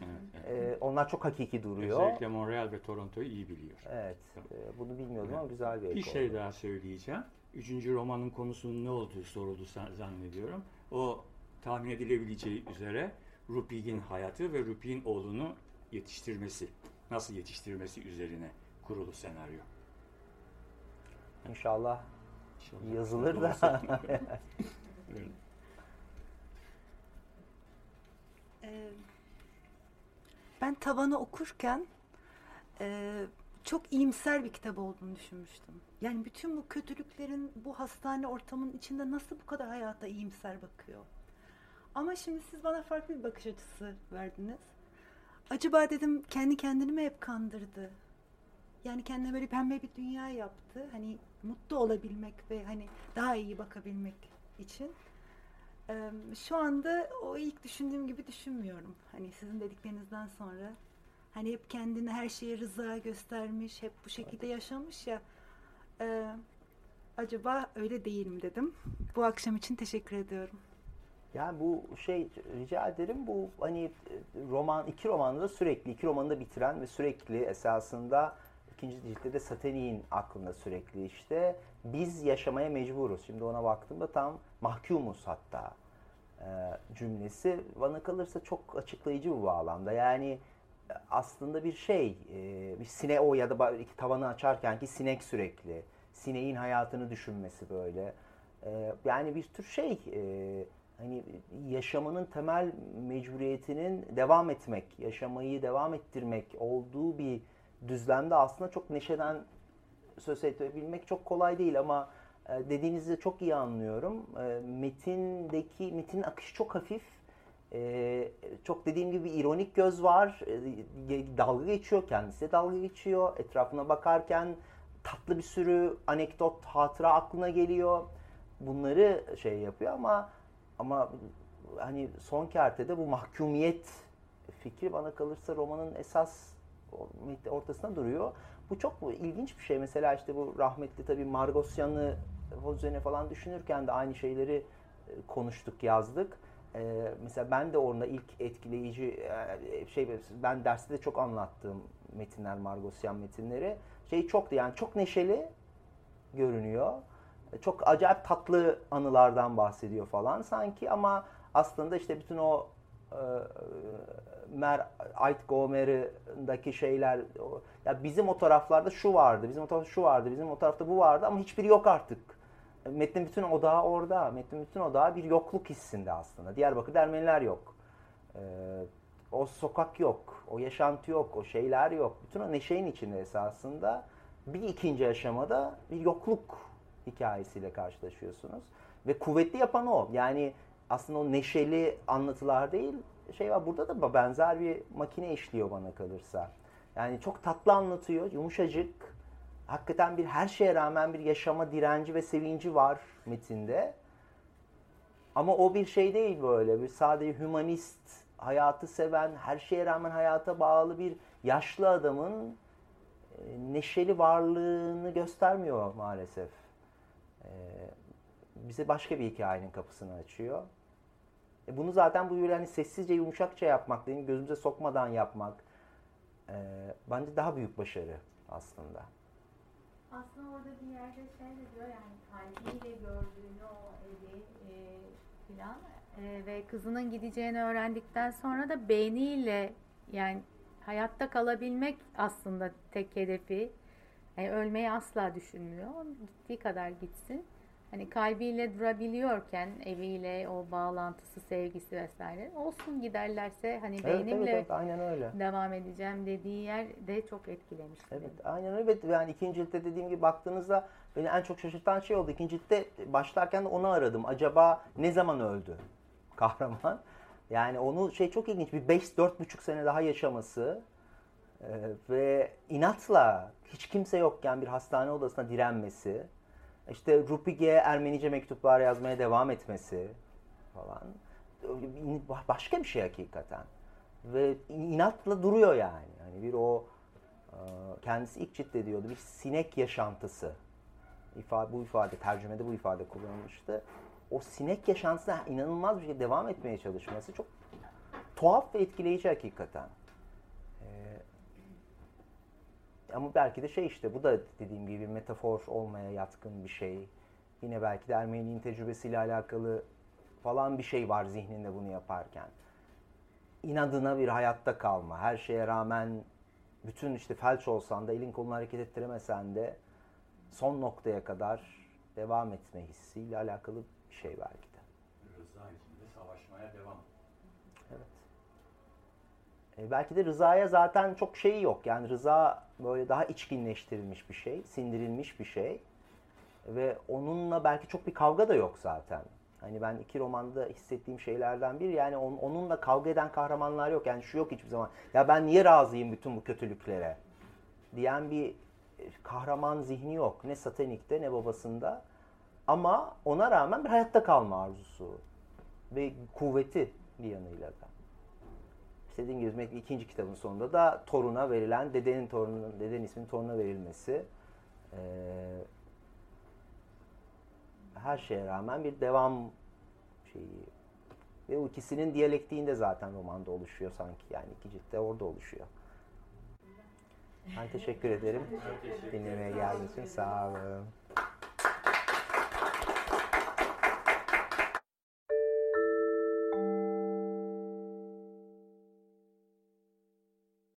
Speaker 3: Evet, evet.
Speaker 2: e, onlar çok hakiki duruyor.
Speaker 3: Özellikle Montreal ve Toronto'yu iyi biliyor.
Speaker 2: Evet. e, bunu bilmiyordum ama güzel bir
Speaker 3: Bir şey
Speaker 2: oldu.
Speaker 3: daha söyleyeceğim. Üçüncü romanın konusunun ne olduğu soruldu zannediyorum. O tahmin edilebileceği üzere Rupig'in hayatı ve Rupig'in oğlunu yetiştirmesi, nasıl yetiştirmesi üzerine kurulu senaryo.
Speaker 2: İnşallah
Speaker 3: İnşallah
Speaker 2: yazılır da.
Speaker 3: Evet.
Speaker 6: Ee, Ben tavanı okurken e, çok iyimser bir kitap olduğunu düşünmüştüm. Yani bütün bu kötülüklerin bu hastane ortamının içinde nasıl bu kadar hayata iyimser bakıyor? Ama şimdi siz bana farklı bir bakış açısı verdiniz. Acaba dedim kendi kendini mi hep kandırdı? Yani kendine böyle pembe bir dünya yaptı. Hani mutlu olabilmek ve hani daha iyi bakabilmek için. Ee, Şu anda o ilk düşündüğüm gibi düşünmüyorum. Hani sizin dediklerinizden sonra. Hani hep kendini her şeye rıza göstermiş, hep bu şekilde yaşamış ya. Ee, acaba öyle değil mi dedim. Bu akşam için teşekkür ediyorum.
Speaker 2: Yani bu şey rica ederim bu hani roman iki romanı da sürekli iki romanı da bitiren ve sürekli esasında ikinci ciltte de Satani'nin aklında sürekli işte biz yaşamaya mecburuz. Şimdi ona baktığımda tam mahkumuz hatta e, cümlesi bana kalırsa çok açıklayıcı bu bağlamda. Yani aslında bir şey, e, bir sine o ya da iki tavanı açarken ki sinek sürekli, sineğin hayatını düşünmesi böyle. E, yani bir tür şey, e, hani yaşamanın temel mecburiyetinin devam etmek, yaşamayı devam ettirmek olduğu bir düzlemde aslında çok neşeden söz edebilmek çok kolay değil ama e, dediğinizi çok iyi anlıyorum. E, Metindeki metin akışı çok hafif. E, çok dediğim gibi ironik göz var. E, dalga geçiyor, kendisi de dalga geçiyor. Etrafına bakarken tatlı bir sürü anekdot, hatıra aklına geliyor. Bunları şey yapıyor ama ama hani son kertede bu mahkumiyet fikri bana kalırsa romanın esas ortasında duruyor. Bu çok ilginç bir şey. Mesela işte bu rahmetli tabii Margosyan'ı üzerine falan düşünürken de aynı şeyleri e, konuştuk, yazdık. Ee, mesela ben de orada ilk etkileyici e, şey ben derste de çok anlattığım metinler Margosyan metinleri. Şey çoktu yani çok neşeli görünüyor. Çok acayip tatlı anılardan bahsediyor falan sanki ama aslında işte bütün o e, Mer Ait Gomer'daki şeyler o- ya bizim o taraflarda şu vardı, bizim o tarafta şu vardı, bizim o tarafta bu vardı ama hiçbiri yok artık. Metnin bütün odağı orada. Metnin bütün odağı bir yokluk hissinde aslında. Diyarbakır'da Ermeniler yok. Ee, o sokak yok, o yaşantı yok, o şeyler yok. Bütün o neşenin içinde esasında bir ikinci aşamada bir yokluk hikayesiyle karşılaşıyorsunuz. Ve kuvvetli yapan o. Yani aslında o neşeli anlatılar değil şey var burada da benzer bir makine işliyor bana kalırsa. Yani çok tatlı anlatıyor, yumuşacık. Hakikaten bir her şeye rağmen bir yaşama direnci ve sevinci var metinde. Ama o bir şey değil böyle. Bir sadece hümanist, hayatı seven, her şeye rağmen hayata bağlı bir yaşlı adamın e, neşeli varlığını göstermiyor maalesef. E, bize başka bir hikayenin kapısını açıyor. E bunu zaten bu böyle hani sessizce yumuşakça yapmak, değil gözümüze sokmadan yapmak e, bence daha büyük başarı aslında.
Speaker 7: Aslında orada bir yerde şey de diyor yani kalbiyle gördüğünü o evi e, filan e, ve kızının gideceğini öğrendikten sonra da beyniyle yani hayatta kalabilmek aslında tek hedefi. Yani ölmeyi asla düşünmüyor. Gittiği kadar gitsin hani kalbiyle durabiliyorken eviyle o bağlantısı, sevgisi vesaire olsun giderlerse hani
Speaker 2: evet,
Speaker 7: beynimle
Speaker 2: evet, evet, aynen öyle.
Speaker 7: devam edeceğim dediği yer de çok etkilemiş.
Speaker 2: Evet, aynen öyle. Yani ikinci ciltte dediğim gibi baktığınızda beni en çok şaşırtan şey oldu. İkinci ciltte başlarken de onu aradım. Acaba ne zaman öldü kahraman? Yani onu şey çok ilginç. Bir 5-4,5 sene daha yaşaması e, ve inatla hiç kimse yokken bir hastane odasına direnmesi işte Rupige'ye Ermenice mektuplar yazmaya devam etmesi falan başka bir şey hakikaten. Ve inatla duruyor yani. Yani bir o e, kendisi ilk ciltte diyordu bir sinek yaşantısı. İfade, bu ifade tercümede bu ifade kullanılmıştı. O sinek yaşantısına inanılmaz bir şey devam etmeye çalışması çok tuhaf ve etkileyici hakikaten. Ama belki de şey işte bu da dediğim gibi metafor olmaya yatkın bir şey. Yine belki de Ermeni'nin tecrübesiyle alakalı falan bir şey var zihninde bunu yaparken. İnadına bir hayatta kalma. Her şeye rağmen bütün işte felç olsan da elin kolunu hareket ettiremesen de son noktaya kadar devam etme hissiyle alakalı bir şey belki de.
Speaker 3: Rıza içinde savaşmaya devam.
Speaker 2: E, belki de Rıza'ya zaten çok şeyi yok. Yani Rıza böyle daha içkinleştirilmiş bir şey, sindirilmiş bir şey. Ve onunla belki çok bir kavga da yok zaten. Hani ben iki romanda hissettiğim şeylerden bir yani on, onunla kavga eden kahramanlar yok. Yani şu yok hiçbir zaman. Ya ben niye razıyım bütün bu kötülüklere? Diyen bir kahraman zihni yok. Ne Satanik'te ne babasında. Ama ona rağmen bir hayatta kalma arzusu. Ve kuvveti bir yanıyla da dediğim gibi ikinci kitabın sonunda da toruna verilen, dedenin torununun, dedenin isminin toruna verilmesi e, her şeye rağmen bir devam şeyi ve o ikisinin diyalektiğinde zaten romanda oluşuyor sanki. Yani iki ciltte orada oluşuyor. Ben teşekkür ederim. Dinlemeye geldiğiniz için sağ olun.